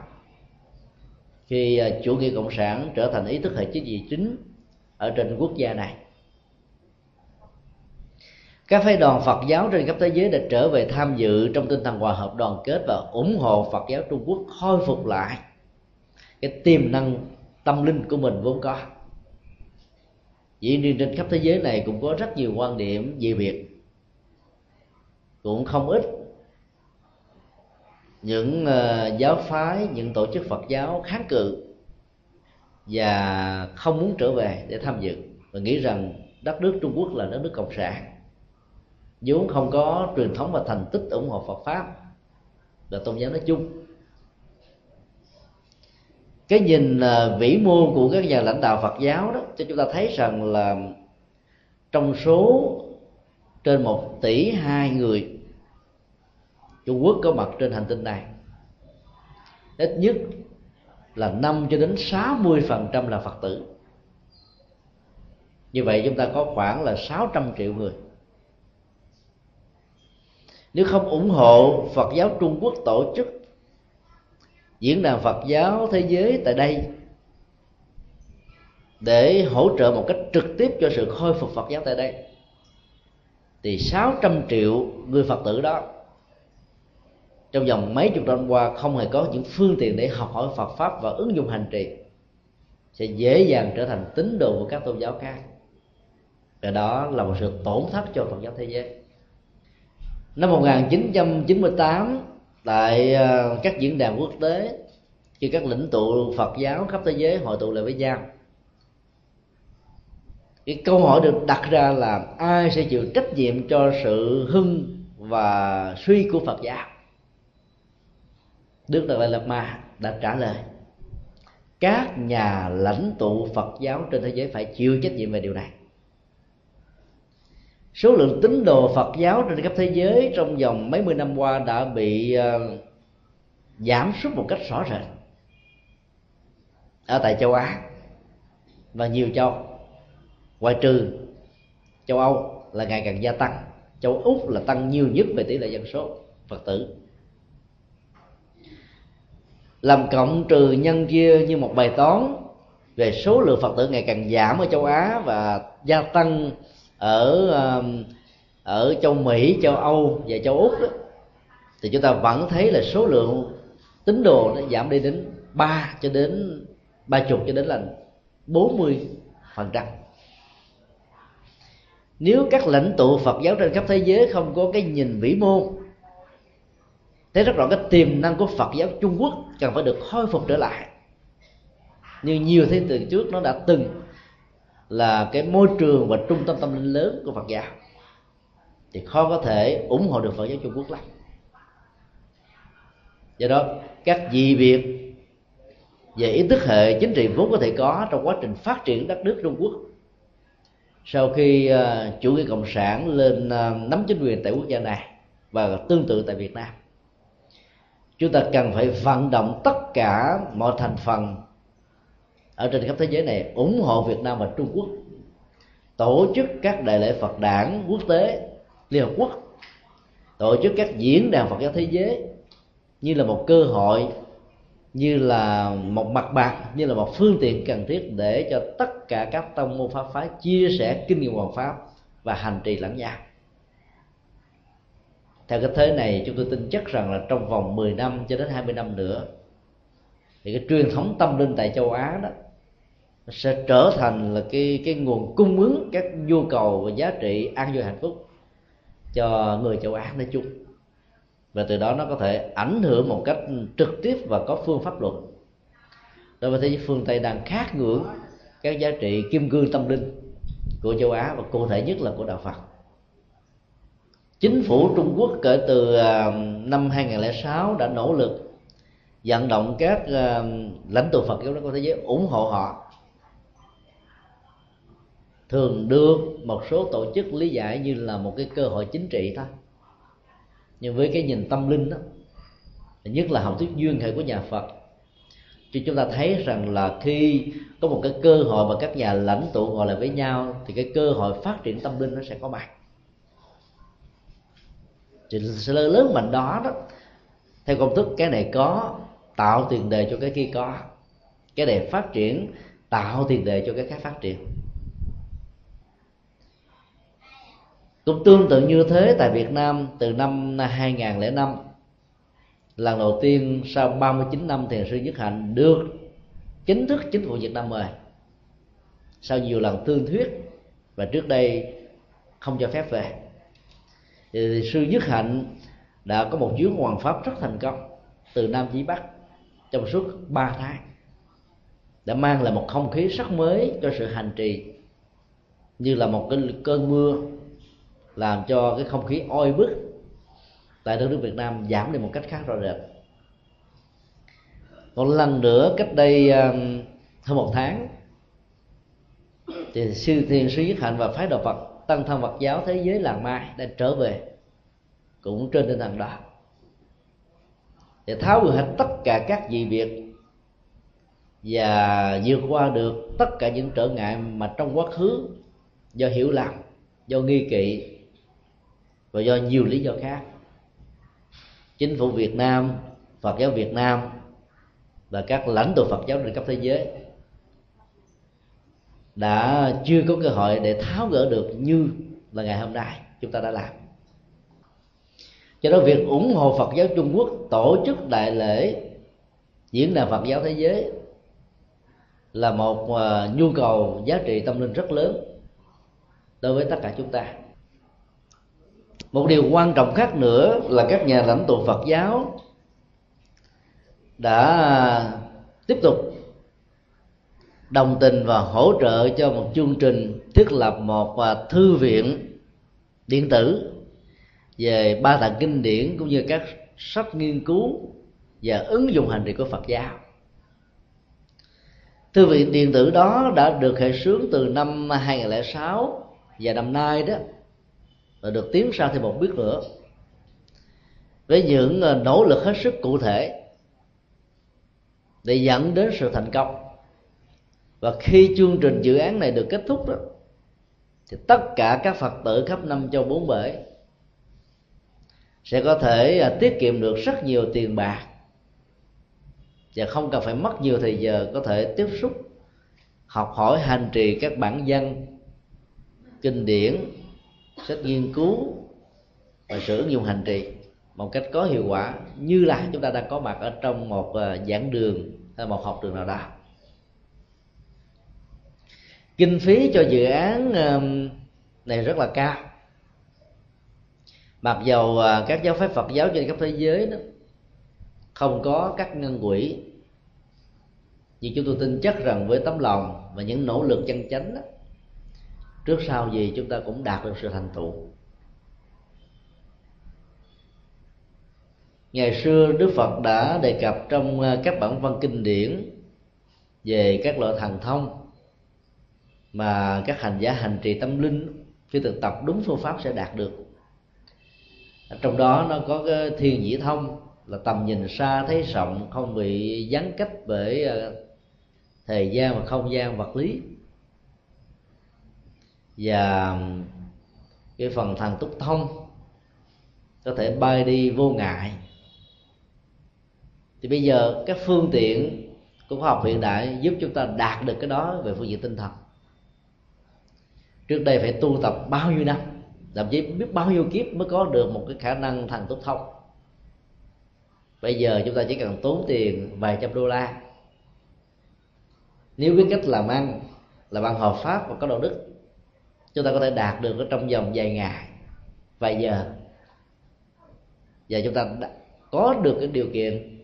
Khi à, chủ nghĩa cộng sản trở thành ý thức hệ chính trị chính ở trên quốc gia này, các phái đoàn Phật giáo trên khắp thế giới đã trở về tham dự trong tinh thần hòa hợp đoàn kết và ủng hộ Phật giáo Trung Quốc khôi phục lại cái tiềm năng tâm linh của mình vốn có dĩ nhiên trên khắp thế giới này cũng có rất nhiều quan điểm về việc cũng không ít những uh, giáo phái những tổ chức phật giáo kháng cự và không muốn trở về để tham dự. Và nghĩ rằng đất nước trung quốc là đất nước cộng sản. Vốn không có truyền thống và thành tích ủng hộ phật pháp và tôn giáo nói chung cái nhìn à, vĩ mô của các nhà lãnh đạo Phật giáo đó, cho chúng ta thấy rằng là trong số trên một tỷ hai người Trung Quốc có mặt trên hành tinh này, ít nhất là 5 cho đến 60 phần trăm là Phật tử. Như vậy chúng ta có khoảng là 600 triệu người. Nếu không ủng hộ Phật giáo Trung Quốc tổ chức diễn đàn Phật giáo thế giới tại đây để hỗ trợ một cách trực tiếp cho sự khôi phục Phật giáo tại đây. Thì 600 triệu người Phật tử đó, trong vòng mấy chục năm qua không hề có những phương tiện để học hỏi Phật pháp và ứng dụng hành trì, sẽ dễ dàng trở thành tín đồ của các tôn giáo khác. Và đó là một sự tổn thất cho Phật giáo thế giới. Năm 1998 tại ờ, các diễn đàn quốc tế, khi các lĩnh tụ Phật giáo khắp thế giới hội tụ lại với nhau. Cái câu hỏi được đặt ra là ai sẽ chịu trách nhiệm cho sự hưng và suy của Phật giáo? Đức Đạt Lạt Ma đã trả lời, các nhà lãnh tụ Phật giáo trên thế giới phải chịu trách nhiệm về điều này số lượng tín đồ Phật giáo trên khắp thế giới trong vòng mấy mươi năm qua đã bị uh, giảm sút một cách rõ rệt. Ở tại châu Á và nhiều châu ngoại trừ châu Âu là ngày càng gia tăng châu Úc là tăng nhiều nhất về tỷ lệ dân số Phật tử. Làm cộng trừ nhân kia như một bài toán về số lượng phật tử ngày càng giảm ở châu á và gia tăng ở um, ở châu mỹ châu âu và châu úc đó, thì chúng ta vẫn thấy là số lượng tín đồ nó giảm đi đến 3 cho đến ba chục cho đến là 40 phần trăm. Nếu các lãnh tụ Phật giáo trên khắp thế giới không có cái nhìn vĩ mô thấy rất rõ cái tiềm năng của Phật giáo Trung Quốc cần phải được khôi phục trở lại. Như nhiều thế từ trước nó đã từng là cái môi trường và trung tâm tâm linh lớn của Phật giáo. Thì khó có thể ủng hộ được Phật giáo Trung Quốc lắm. Do đó các dị biệt về ý thức hệ chính trị vốn có thể có trong quá trình phát triển đất nước Trung Quốc. Sau khi uh, chủ nghĩa cộng sản lên uh, nắm chính quyền tại quốc gia này và tương tự tại Việt Nam chúng ta cần phải vận động tất cả mọi thành phần ở trên khắp thế giới này, ủng hộ Việt Nam và Trung Quốc, tổ chức các đại lễ Phật đảng quốc tế, Liên Hợp Quốc, tổ chức các diễn đàn Phật giáo thế giới như là một cơ hội, như là một mặt bạc như là một phương tiện cần thiết để cho tất cả các tông môn pháp phái chia sẻ kinh nghiệm hoàng pháp và hành trì lẫn nhau. Theo cái thế này, chúng tôi tin chắc rằng là trong vòng 10 năm cho đến 20 năm nữa, thì cái truyền thống tâm linh tại châu Á đó sẽ trở thành là cái cái nguồn cung ứng các nhu cầu và giá trị an vui hạnh phúc cho người châu Á nói chung. Và từ đó nó có thể ảnh hưởng một cách trực tiếp và có phương pháp luận đối với thế giới phương Tây đang khát ngưỡng các giá trị kim cương tâm linh của châu Á và cụ thể nhất là của đạo Phật. Chính phủ Trung Quốc kể từ à, năm 2006 đã nỗ lực vận động các à, lãnh tụ Phật giáo của thế giới ủng hộ họ thường được một số tổ chức lý giải như là một cái cơ hội chính trị thôi. Nhưng với cái nhìn tâm linh đó, nhất là học thuyết duyên hệ của nhà Phật, thì chúng ta thấy rằng là khi có một cái cơ hội mà các nhà lãnh tụ ngồi lại với nhau, thì cái cơ hội phát triển tâm linh nó sẽ có mặt. Thì sự lớn mạnh đó đó, theo công thức cái này có tạo tiền đề cho cái kia có, cái này phát triển, tạo tiền đề cho cái khác phát triển. Cũng tương tự như thế tại Việt Nam từ năm 2005 lần đầu tiên sau 39 năm thiền sư Nhất Hạnh được chính thức chính phủ Việt Nam mời. Sau nhiều lần tương thuyết và trước đây không cho phép về, thì sư Nhất Hạnh đã có một chuyến hoàng pháp rất thành công từ Nam chí Bắc trong suốt 3 tháng, đã mang lại một không khí rất mới cho sự hành trì, như là một cái cơn mưa làm cho cái không khí oi bức tại đất nước Việt Nam giảm đi một cách khác rõ rệt. Một lần nữa, cách đây um, hơn một tháng, thì sư thiền sư nhất hạnh và phái đạo phật, tăng thân phật giáo thế giới làng mai đã trở về, cũng trên tinh thần đó, để tháo gỡ hết tất cả các dị việc và vượt qua được tất cả những trở ngại mà trong quá khứ do hiểu lầm, do nghi kỵ và do nhiều lý do khác. Chính phủ Việt Nam, Phật giáo Việt Nam và các lãnh tụ Phật giáo trên khắp thế giới đã chưa có cơ hội để tháo gỡ được như là ngày hôm nay chúng ta đã làm. Cho đó, việc ủng hộ Phật giáo Trung Quốc tổ chức đại lễ diễn đàn Phật giáo thế giới là một à, nhu cầu giá trị tâm linh rất lớn đối với tất cả chúng ta một điều quan trọng khác nữa là các nhà lãnh tụ Phật giáo đã tiếp tục đồng tình và hỗ trợ cho một chương trình thiết lập một thư viện điện tử về ba tạng kinh điển cũng như các sách nghiên cứu và ứng dụng hành trì của Phật giáo. Thư viện điện tử đó đã được khởi xướng từ năm 2006 và năm nay đó là được tiến ra thêm một bước nữa. Với những ờ, nỗ lực hết sức cụ thể, để dẫn đến sự thành công. Và khi chương trình dự án này được kết thúc đó, thì tất cả các phật tử khắp năm châu bốn bể sẽ có thể ờ, tiết kiệm được rất nhiều tiền bạc. Và không cần phải mất nhiều thời giờ có thể tiếp xúc, học hỏi, hành trì các bản văn, kinh điển sách nghiên cứu và sử dụng hành trì một cách có hiệu quả như là chúng ta đang có mặt ở trong một ờ, giảng đường hay một học trường nào đó. Kinh phí cho dự án này rất là cao. Mặc dầu ờ, các giáo phái Phật giáo trên khắp thế giới đó không có các ngân quỹ nhưng chúng tôi tin chắc rằng với tấm lòng và những nỗ lực chân chánh đó, trước sau gì chúng ta cũng đạt được sự thành tựu. Ngày xưa đức phật đã đề cập trong ờ, các bản văn kinh điển về các loại thần thông mà các hành giả hành trì tâm linh khi thực tập đúng phương pháp sẽ đạt được. Trong đó nó có cái thiên nhĩ thông, là tầm nhìn xa thấy rộng, không bị gián cách bởi ờ, thời gian và không gian vật lý và um, cái phần thần túc thông có thể bay đi vô ngại. Thì bây giờ các phương tiện của khoa học hiện đại giúp chúng ta đạt được cái đó về phương diện tinh thần. Trước đây phải tu tập bao nhiêu năm, thậm chí biết bao nhiêu kiếp mới có được một cái khả năng thần túc thông. Bây giờ chúng ta chỉ cần tốn tiền vài trăm đô la. Nếu biết cách làm ăn là bằng hợp pháp và có đạo đức chúng ta có thể đạt được ở trong vòng vài ngày. Vài giờ. Và chúng ta đã có được cái điều kiện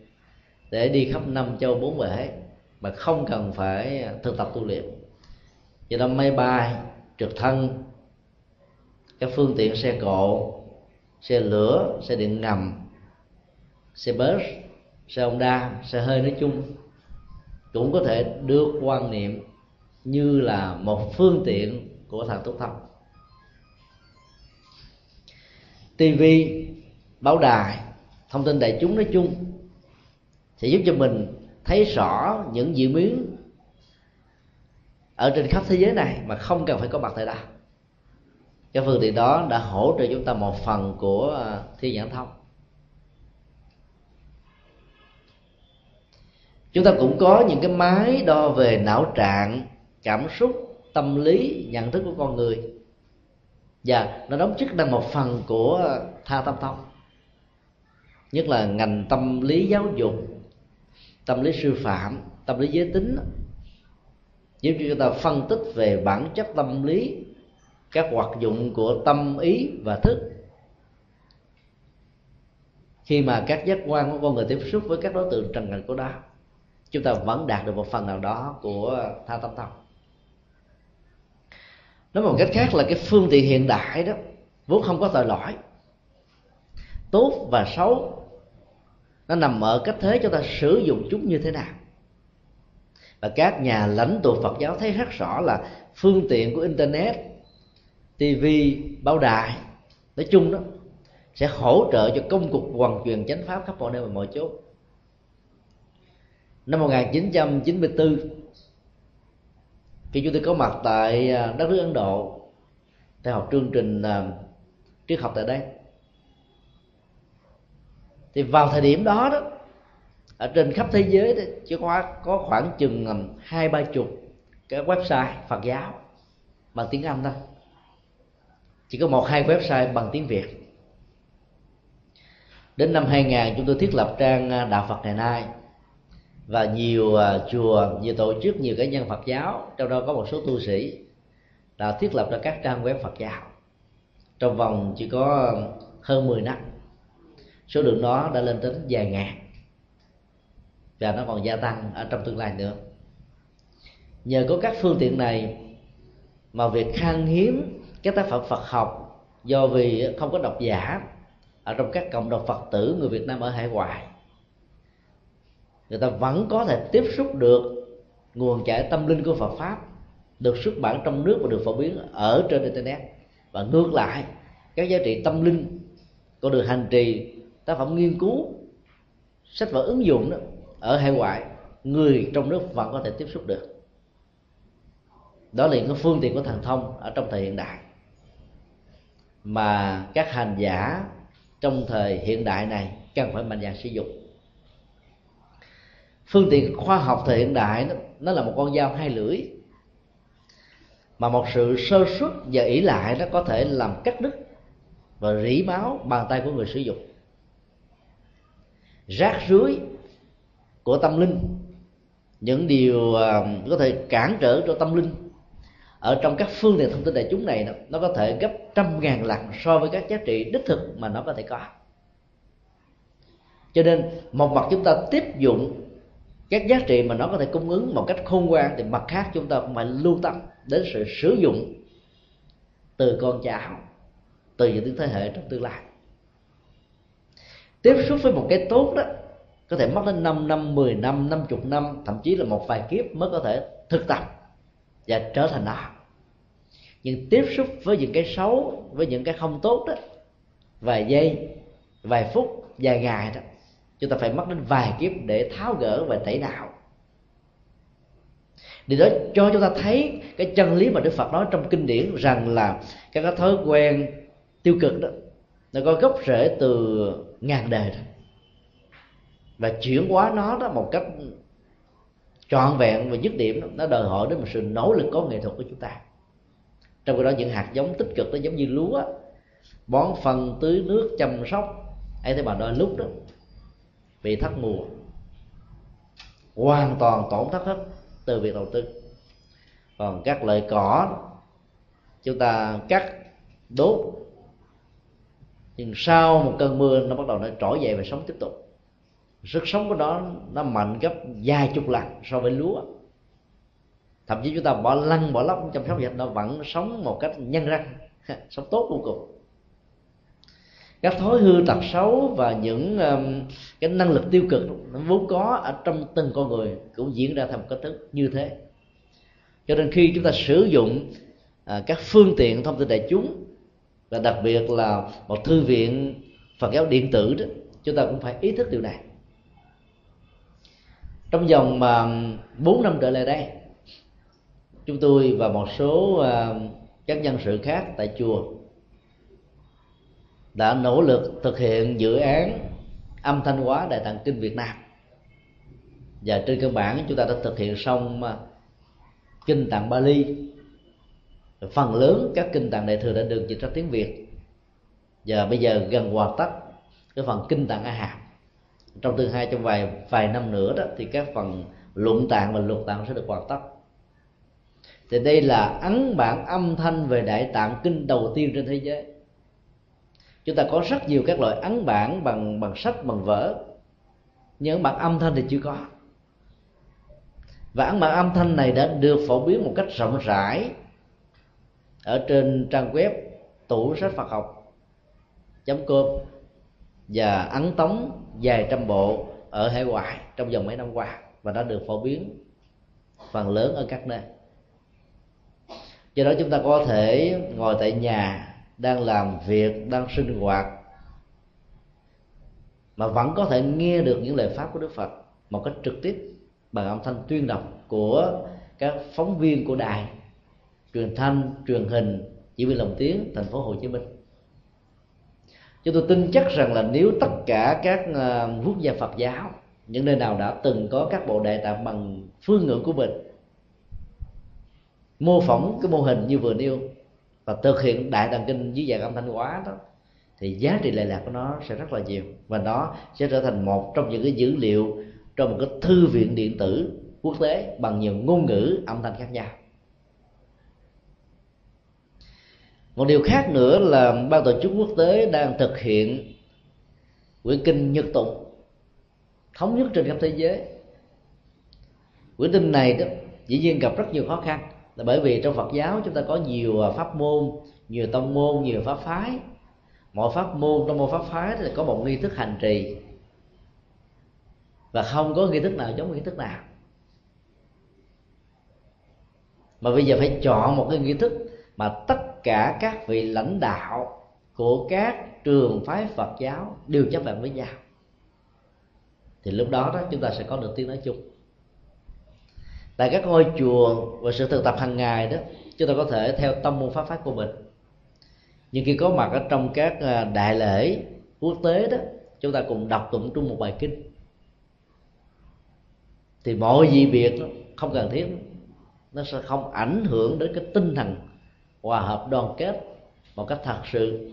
để đi khắp năm châu bốn bể mà không cần phải thực tập tu luyện. Vậy đó máy bay, trực thăng, các phương tiện xe cộ, xe lửa, xe điện ngầm, xe bus, xe honda, xe hơi nói chung cũng có thể được quan niệm như là một phương tiện của thằng túc thông TV, báo đài, thông tin đại chúng nói chung sẽ giúp cho mình thấy rõ những diễn biến ở trên khắp thế giới này mà không cần phải có mặt tại đó cái phương tiện đó đã hỗ trợ chúng ta một phần của à, thi thiên nhãn thông. Chúng ta cũng có những cái máy đo về não trạng cảm xúc tâm lý, nhận thức của con người. Và nó đóng chức năng một phần của ờ, tha tâm thông nhất là ngành tâm lý giáo dục, tâm lý sư phạm, tâm lý giới tính. Giúp cho chúng ta phân tích về bản chất tâm lý, các hoạt dụng của tâm ý và thức, khi mà các giác quan của con người tiếp xúc với các đối tượng trần cảnh của đó chúng ta vẫn đạt được một phần nào đó của ờ, tha tâm thông nói một cách khác là cái phương tiện hiện đại đó vốn không có tội lỗi. Tốt và xấu nó nằm ở cách thế chúng ta sử dụng chúng như thế nào. Và các nhà lãnh tụ Phật giáo thấy rất rõ là phương tiện của internet, TV, báo đài nói chung đó sẽ hỗ trợ cho công cuộc hoàn truyền chánh pháp khắp mọi nơi và mọi chỗ. Năm 1994 khi chúng tôi có mặt tại à, đất nước Ấn Độ theo học chương trình à, triết học tại đây. Thì vào thời điểm đó đó ở trên khắp thế giới đó, chỉ có có khoảng chừng à, hai ba chục cái website Phật giáo bằng tiếng Anh thôi. Chỉ có một hai website bằng tiếng Việt. Đến năm 2000 chúng tôi thiết lập trang đạo Phật ngày nay và nhiều à, chùa, nhiều tổ chức, nhiều cá nhân Phật giáo, trong đó có một số tu sĩ, đã thiết lập ra các trang web Phật giáo. Trong vòng chỉ có hơn 10 năm, số lượng đó đã lên đến vài ngàn. Và nó còn gia tăng ở trong tương lai nữa. Nhờ có các phương tiện này mà việc khan hiếm các tác phẩm Phật học do vì không có độc giả ở trong các cộng đồng Phật tử người Việt Nam ở hải ngoại người ta vẫn có thể tiếp xúc được nguồn chảy tâm linh của Phật pháp, được xuất bản trong nước và được phổ biến ở trên internet. Và ngược lại, các giá trị tâm linh còn được hành trì, tác phẩm nghiên cứu, sách vở ứng dụng đó, ở hải ngoại, người trong nước vẫn có thể tiếp xúc được. Đó là những phương tiện của thần thông ở trong thời hiện đại. Mà các hành giả trong thời hiện đại này cần phải mạnh dạn sử dụng phương tiện khoa học thời hiện đại nó, nó là một con dao hai lưỡi. Mà một sự sơ suất và ỷ lại nó có thể làm cắt đứt và rỉ máu bàn tay của người sử dụng. Rác rưới của tâm linh những điều à, có thể cản trở cho tâm linh. Ở trong các phương tiện thông tin đại chúng này nó có thể gấp trăm ngàn lần so với các giá trị đích thực mà nó có thể có. Cho nên một mặt chúng ta tiếp dụng các giá trị mà nó có thể cung ứng một cách khôn ngoan thì mặt khác chúng ta cũng phải lưu tâm đến sự sử dụng từ con cháu từ những thế hệ trong tương lai. Tiếp xúc với một cái tốt đó có thể mất đến 5 năm, 10 năm, 50 năm, thậm chí là một vài kiếp mới có thể thực tập và trở thành nó Nhưng tiếp xúc với những cái xấu, với những cái không tốt đó, vài giây, vài phút, vài ngày đó, chúng ta phải mất đến vài kiếp để tháo gỡ và tẩy đạo điều đó cho chúng ta thấy cái chân lý mà đức phật nói trong kinh điển rằng là các cái thói quen tiêu cực đó nó có gốc rễ từ ngàn đời đó. Và chuyển hóa nó đó một cách trọn vẹn và dứt điểm đó, nó đòi hỏi đến một sự nỗ lực có nghệ thuật của chúng ta. Trong khi đó những hạt giống tích cực nó giống như lúa bón phân tưới nước chăm sóc ấy thế mà đôi lúc đó bị thất mùa. Hoàn toàn tổn thất hết từ việc đầu tư. Còn các loại cỏ, chúng ta cắt, đốt. Nhưng sau một cơn mưa, nó bắt đầu nó trỗi dậy và sống tiếp tục. Sức sống của nó nó mạnh gấp vài chục lần so với lúa. Thậm chí chúng ta bỏ lăn, bỏ lóc, chăm sóc vậy nó vẫn sống một cách nhân răng. [LAUGHS] Sống tốt vô cùng các thói hư tật xấu và những um, cái năng lực tiêu cực nó vốn có ở trong từng con người cũng diễn ra theo một cách thức như thế. Cho nên khi chúng ta sử dụng à, các phương tiện thông tin đại chúng và đặc biệt là một thư viện Phật giáo điện tử đó chúng ta cũng phải ý thức điều này. Trong vòng mà bốn năm trở lại đây chúng tôi và một số uh, các nhân sự khác tại chùa đã nỗ lực thực hiện dự án âm thanh hóa đại tạng kinh Việt Nam. Và trên cơ bản chúng ta đã thực hiện xong à, kinh tạng Bali. Phần lớn các kinh tạng đại thừa đã được dịch ra tiếng Việt. Và bây giờ gần hoàn tất cái phần kinh tạng A Hàm. Trong tương hai trong vài vài năm nữa đó, thì các phần luận tạng và luật tạng sẽ được hoàn tất. Thì đây là ấn bản âm thanh về đại tạng kinh đầu tiên trên thế giới chúng ta có rất nhiều các loại ấn bản bằng bằng sách, bằng vở. Nhưng bản âm thanh thì chưa có. Và ấn bản âm thanh này đã được phổ biến một cách rộng rãi ở trên trang web tủ sách Phật học. com và ấn tống vài trăm bộ ở hải ngoại trong vòng mấy năm qua và đã được phổ biến phần lớn ở các nơi. Do đó chúng ta có thể ngồi tại nhà đang làm việc, đang sinh hoạt, mà vẫn có thể nghe được những lời pháp của đức phật một cách trực tiếp bằng âm thanh tuyên đọc của các phóng viên của đài, truyền thanh, truyền hình, chỉ viên lồng tiếng thành phố hồ chí minh. Chúng tôi tin chắc rằng là nếu tất cả các ờ, quốc gia phật giáo, những nơi nào đã từng có các bộ đại tạng bằng phương ngữ của mình, mô phỏng cái mô hình như vừa nêu và thực hiện đại tạng kinh dưới dạng âm thanh hóa đó, thì giá trị lệ lạc của nó sẽ rất là nhiều. Và nó sẽ trở thành một trong những cái dữ liệu trong một cái thư viện điện tử quốc tế bằng nhiều ngôn ngữ âm thanh khác nhau. Một điều khác nữa là ban tổ chức quốc tế đang thực hiện quyển kinh nhật tụng, thống nhất trên khắp thế giới. Quyển kinh này đó, dĩ nhiên gặp rất nhiều khó khăn là bởi vì trong Phật giáo chúng ta có nhiều à, pháp môn, nhiều tông môn, nhiều pháp phái. Mọi pháp môn, trong môn pháp phái thì có một nghi thức hành trì. Và không có nghi thức nào giống nghi thức nào. Mà bây giờ phải chọn một cái nghi thức mà tất cả các vị lãnh đạo của các trường phái Phật giáo đều chấp nhận với nhau. Thì lúc đó đó chúng ta sẽ có được tiếng nói chung tại các ngôi chùa và sự thực tập hàng ngày đó chúng ta có thể theo tâm môn pháp pháp của mình. Nhưng khi có mặt ở trong các à, đại lễ quốc tế đó chúng ta cùng đọc tụng chung một bài kinh. Thì mọi gì biệt không cần thiết nó sẽ không ảnh hưởng đến cái tinh thần hòa hợp đoàn kết một cách thật sự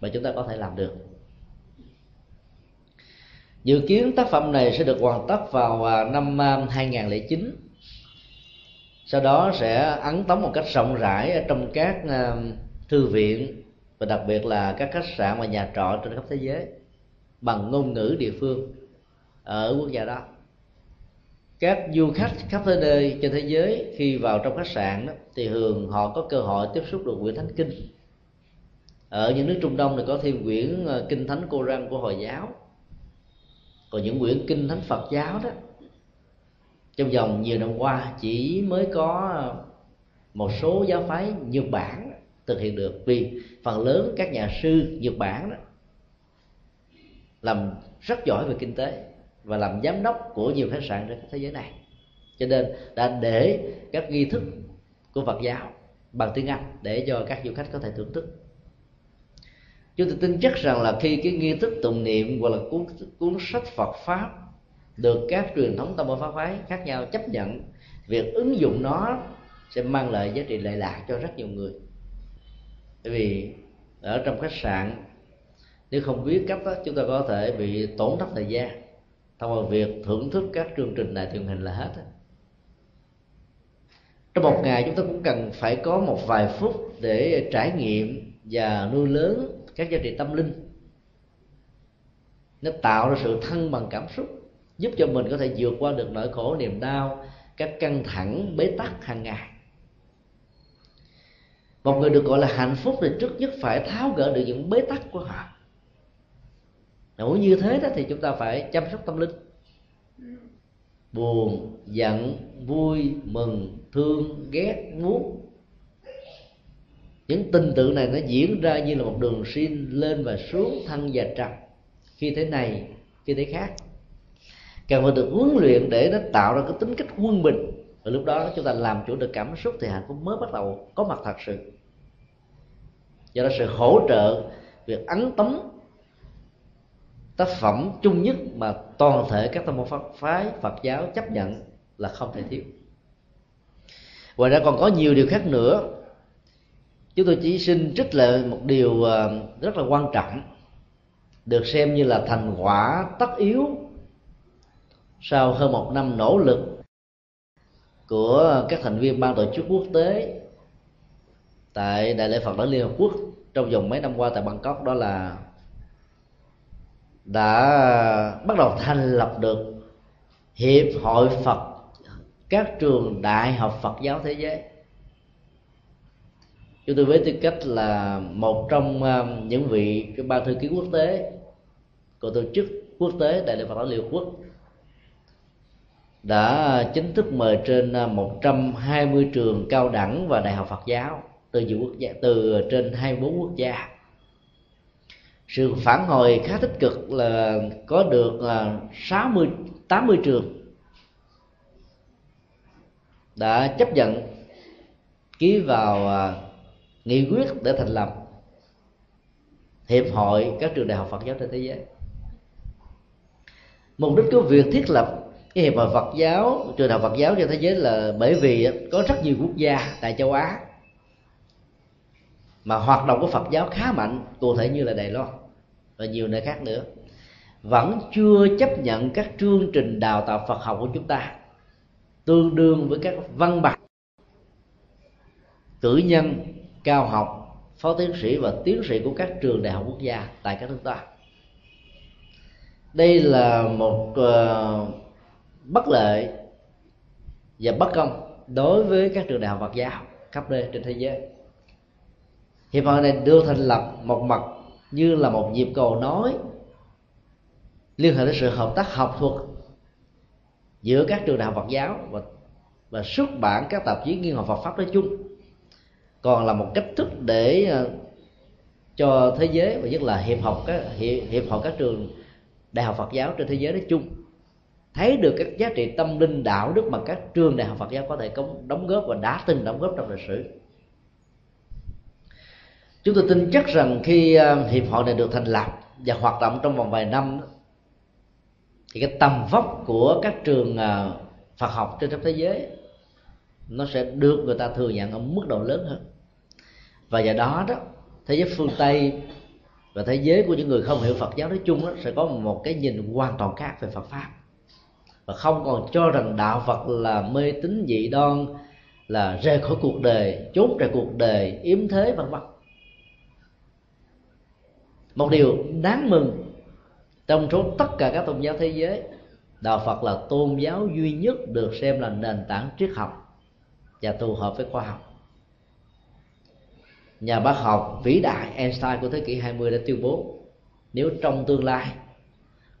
mà chúng ta có thể làm được. Dự kiến tác phẩm này sẽ được hoàn tất vào à, năm 2009 à, sau đó sẽ ấn tống một cách rộng rãi trong các ờ, thư viện và đặc biệt là các khách sạn và nhà trọ trên khắp thế giới bằng ngôn ngữ địa phương ở quốc gia đó. Các du khách khắp thế nơi trên thế giới khi vào trong khách sạn đó, thì thường họ có cơ hội tiếp xúc được quyển thánh kinh. Ở những nước trung đông thì có thêm quyển ờ, kinh thánh cô răng của hồi giáo. Còn những quyển kinh thánh phật giáo đó trong vòng nhiều năm qua, chỉ mới có một số giáo phái nhật bản thực hiện được. Vì phần lớn các nhà sư nhật bản đó làm rất giỏi về kinh tế và làm giám đốc của nhiều khách sạn trên thế giới này. Cho nên đã để các nghi thức của Phật giáo bằng tiếng Anh để cho các du khách có thể thưởng thức. Chúng tôi tin chắc rằng là khi cái nghi thức tụng niệm hoặc là cuốn cuốn sách Phật pháp được các truyền thống tâm pháp phái khác nhau chấp nhận việc ứng dụng nó sẽ mang lại giá trị lệ lạc cho rất nhiều người. Bởi vì ở trong khách sạn nếu không biết cách đó, chúng ta có thể bị tổn thất thời gian. Thông qua việc thưởng thức các chương trình đài truyền hình là hết trong một ngày chúng ta cũng cần phải có một vài phút để trải nghiệm và nuôi lớn các giá trị tâm linh. Nó tạo ra sự thân bằng cảm xúc giúp cho mình có thể vượt qua được nỗi khổ, niềm đau các căng thẳng, bế tắc hàng ngày. Một người được gọi là hạnh phúc thì trước nhất phải tháo gỡ được những bế tắc của họ. Nếu như thế đó thì chúng ta phải chăm sóc tâm linh. Buồn, giận, vui, mừng, thương, ghét, muốn. Những tình tự này nó diễn ra như là một đường xin lên và xuống thăng và trầm. Khi thế này, khi thế khác cần phải được huấn luyện để nó tạo ra cái tính cách quân bình. Và lúc đó chúng ta làm chủ được cảm xúc thì hạnh phúc mới bắt đầu có mặt thật sự. Do đó sự hỗ trợ, việc ấn tống tác phẩm chung nhất mà toàn thể các tâm môn phái, Phật giáo chấp nhận là không thể thiếu. Ngoài ra còn có nhiều điều khác nữa. Chúng tôi chỉ xin trích lại một điều ờ, rất là quan trọng, được xem như là thành quả tất yếu sau hơn một năm nỗ lực của các thành viên ban tổ chức quốc tế tại đại lễ Phật đản Liên Hợp Quốc trong vòng mấy năm qua tại Bangkok, đó là đã bắt đầu thành lập được hiệp hội Phật, các trường đại học Phật giáo thế giới. Chúng tôi với tư cách là một trong um, những vị ban thư ký quốc tế của tổ chức quốc tế đại lễ Phật giáo Liên Quốc đã chính thức mời trên à, 120 trường cao đẳng và đại học Phật giáo từ nhiều quốc gia, từ trên 24 quốc gia. Sự phản hồi khá tích cực là có được là 60 80 trường đã chấp nhận ký vào à, nghị quyết để thành lập hiệp hội các trường đại học Phật giáo trên thế giới. Mục đích của việc thiết lập cái hiệp hội Phật giáo trường đạo học Phật giáo trên thế giới là bởi vì có rất nhiều quốc gia tại châu Á mà hoạt động của Phật giáo khá mạnh cụ thể như là Đài Loan và nhiều nơi khác nữa. Vẫn chưa chấp nhận các chương trình đào tạo Phật học của chúng ta tương đương với các văn bằng. Cử nhân cao học phó tiến sĩ và tiến sĩ của các trường đại học quốc gia tại các nước ta. Đây là một uh, bất lợi và bất công đối với các trường đại học Phật giáo khắp nơi trên thế giới. Hiệp hội này được thành lập một mặt như là một nhịp cầu nói liên hệ đến sự hợp tác học thuật giữa các trường đại học Phật giáo và và xuất bản các tạp chí nghiên học Phật pháp nói chung còn là một cách thức để ờ, cho thế giới và nhất là hiệp học các hiệp, hiệp hội các trường đại học Phật giáo trên thế giới nói chung thấy được các giá trị tâm linh đạo đức mà các trường đại học Phật giáo có thể cống đóng góp và đã từng đóng góp trong lịch sử. Chúng tôi tin chắc rằng khi ờ, hiệp hội này được thành lập và hoạt động trong vòng vài năm thì cái tầm vóc của các trường ờ, Phật học trên khắp thế giới nó sẽ được người ta thừa nhận ở mức độ lớn hơn. Và do đó đó thế giới phương tây và thế giới của những người không hiểu Phật giáo nói chung đó, sẽ có một cái nhìn hoàn toàn khác về Phật pháp và không còn cho rằng đạo Phật là mê tín dị đoan, là rời khỏi cuộc đời trốn ra cuộc đời, yếm thế, vân vân. Một điều đáng mừng, trong số tất cả các tôn giáo thế giới, đạo phật là tôn giáo duy nhất được xem là nền tảng triết học và phù hợp với khoa học. Nhà bác học vĩ đại Einstein của thế kỷ 20 đã tuyên bố, nếu trong tương lai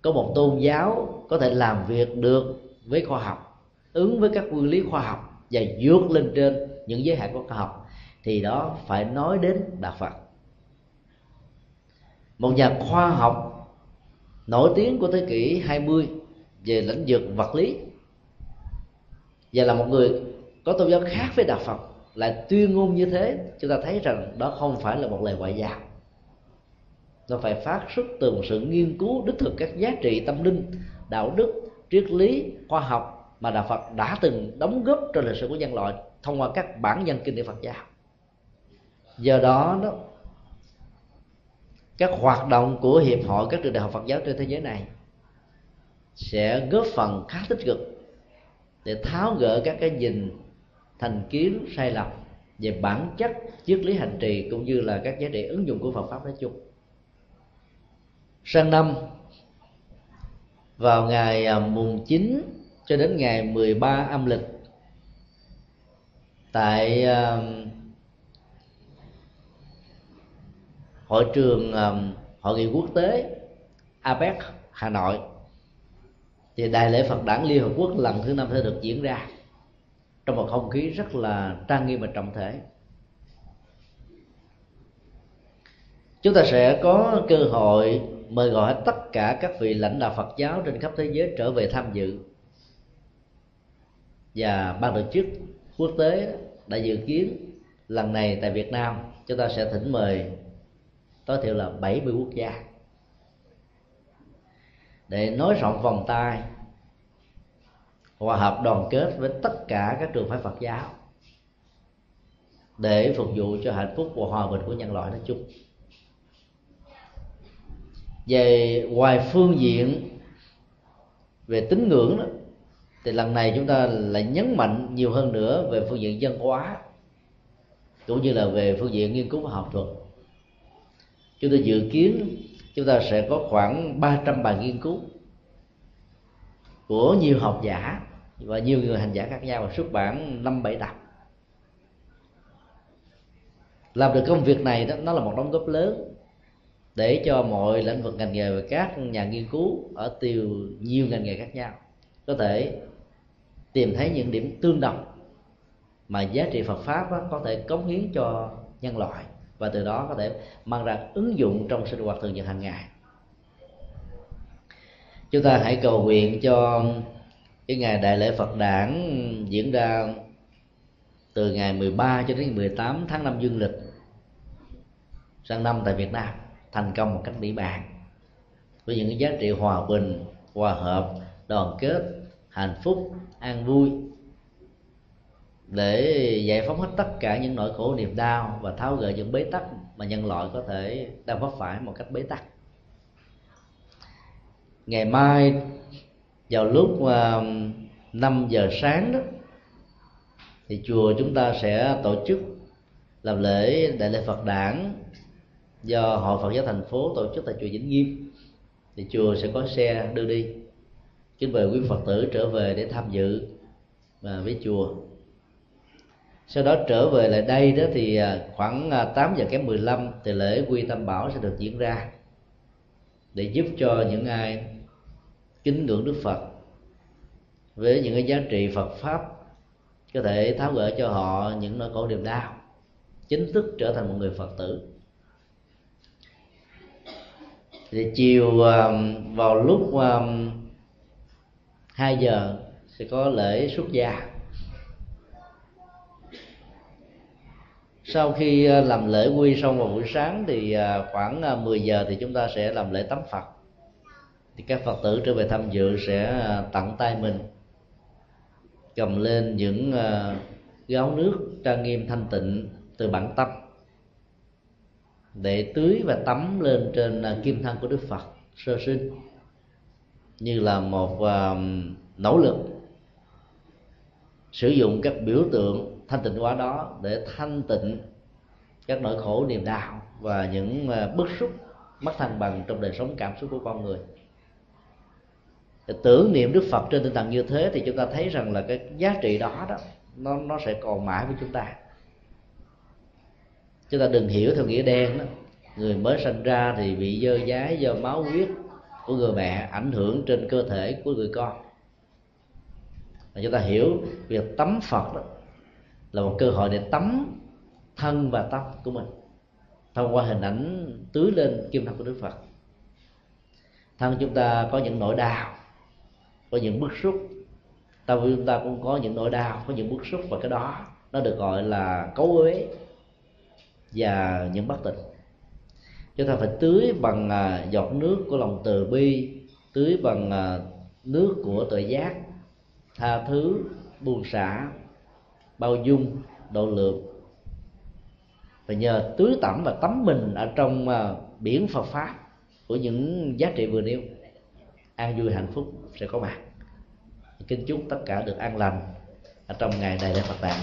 có một tôn giáo có thể làm việc được với khoa học, ứng với các nguyên lý khoa học và vượt lên trên những giới hạn của khoa học, thì đó phải nói đến đạo Phật. Một nhà khoa học nổi tiếng của thế kỷ 20 về lĩnh vực vật lý và là một người có tôn giáo khác với đạo Phật lại tuyên ngôn như thế, chúng ta thấy rằng đó không phải là một lời ngoại giao nó phải phát xuất từ một sự nghiên cứu đích thực các giá trị tâm linh, đạo đức, triết lý, khoa học mà đạo Phật đã từng đóng góp cho lịch sử của nhân loại thông qua các bản văn kinh điển Phật giáo. Do đó đó, các hoạt động của hiệp hội các trường đại học Phật giáo trên thế giới này sẽ góp phần khá tích cực để tháo gỡ các cái nhìn, thành kiến, sai lầm về bản chất, triết lý hành trì cũng như là các giá trị ứng dụng của Phật pháp nói chung sang năm, vào ngày à, mùng 9 cho đến ngày 13 âm lịch, tại à, hội trường à, hội nghị quốc tế APEC Hà Nội. Thì đại lễ Phật đản Liên Hợp Quốc lần thứ năm sẽ được diễn ra trong một không khí rất là trang nghiêm và trọng thể. Chúng ta sẽ có cơ hội mời gọi tất cả các vị lãnh đạo Phật giáo trên khắp thế giới trở về tham dự. Và ban tổ chức quốc tế đã dự kiến lần này tại Việt Nam, chúng ta sẽ thỉnh mời tối thiểu là 70 quốc gia. Để nói rộng vòng tay, hòa hợp đoàn kết với tất cả các trường phái Phật giáo để phục vụ cho hạnh phúc và hòa bình của nhân loại nói chung về ngoài phương diện về tín ngưỡng đó, thì lần này chúng ta lại nhấn mạnh nhiều hơn nữa về phương diện dân hóa, cũng như là về phương diện nghiên cứu và học thuật. Chúng tôi dự kiến chúng ta sẽ có khoảng 300 bài nghiên cứu của nhiều học giả và nhiều người hành giả khác nhau và xuất bản năm bảy tập. Làm được công việc này đó, nó là một đóng góp lớn để cho mọi lĩnh vực ngành nghề và các nhà nghiên cứu ở tiêu nhiều ngành nghề khác nhau. Có thể tìm thấy những điểm tương đồng mà giá trị Phật pháp đó, có thể cống hiến cho nhân loại và từ đó có thể mang ra ứng dụng trong sinh hoạt thường nhật hàng ngày. Chúng ta hãy cầu nguyện cho cái ngày đại lễ Phật đản diễn ra từ ngày 13 cho đến 18 tháng 5 dương lịch sang năm tại Việt Nam thành công một cách mỹ bàn. Với những cái giá trị hòa bình hòa hợp đoàn kết hạnh phúc an vui để giải phóng hết tất cả những nỗi khổ niềm đau và tháo gỡ những bế tắc mà nhân loại có thể đang vấp phải một cách bế tắc. Ngày mai vào lúc um, uh, 5 giờ sáng đó thì chùa chúng ta sẽ tổ chức làm lễ đại lễ Phật đản do hội Phật giáo thành phố tổ chức tại chùa Vĩnh Nghiêm, thì chùa sẽ có xe đưa đi. Kính mời quý Phật tử trở về để tham dự và với chùa. Sau đó trở về lại đây đó thì à, khoảng à, 8 giờ kém 15 thì lễ quy tâm bảo sẽ được diễn ra để giúp cho những ai kính ngưỡng Đức Phật với những cái giá trị Phật pháp có thể tháo gỡ cho họ những nỗi khổ niềm đau, chính thức trở thành một người Phật tử thì chiều um, vào lúc um, 2 giờ sẽ có lễ xuất gia. Sau khi uh, làm lễ quy xong vào buổi sáng thì uh, khoảng uh, 10 giờ thì chúng ta sẽ làm lễ tắm Phật. Thì các Phật tử trở về tham dự sẽ tặng tay mình, cầm lên những gáo nước trang nghiêm thanh tịnh từ bản tâm để tưới và tắm lên trên à, kim thân của Đức Phật sơ sinh, như là một à, nỗ lực sử dụng các biểu tượng thanh tịnh hóa đó để thanh tịnh các nỗi khổ niềm đau và những à, bức xúc mất thăng bằng trong đời sống cảm xúc của con người. Để tưởng niệm đức phật trên tinh thần như thế thì chúng ta thấy rằng là cái giá trị đó đó, nó nó sẽ còn mãi với chúng ta chúng ta đừng hiểu theo nghĩa đen đó. Người mới sinh ra thì bị dơ dái, do máu huyết của người mẹ ảnh hưởng trên cơ thể của người con. Và chúng ta hiểu việc tắm phật đó là một cơ hội để tắm thân và tâm của mình, thông qua hình ảnh tưới lên kim thân của đức phật. Thân chúng ta có những nỗi đau, có những bức xúc. Tâm của chúng ta cũng có những nỗi đau, có những bức xúc, và cái đó nó được gọi là cấu uế và những bất tịnh. Chúng ta phải tưới bằng à, giọt nước của lòng từ bi, tưới bằng à, nước của tự giác, tha thứ, buông xả, bao dung, độ lượng. Và nhờ tưới tẩm và tắm mình ở trong à, biển Phật pháp của những giá trị vừa nêu, an vui hạnh phúc sẽ có mặt. Kính chúc tất cả được an lành ở trong ngày này lễ Phật đản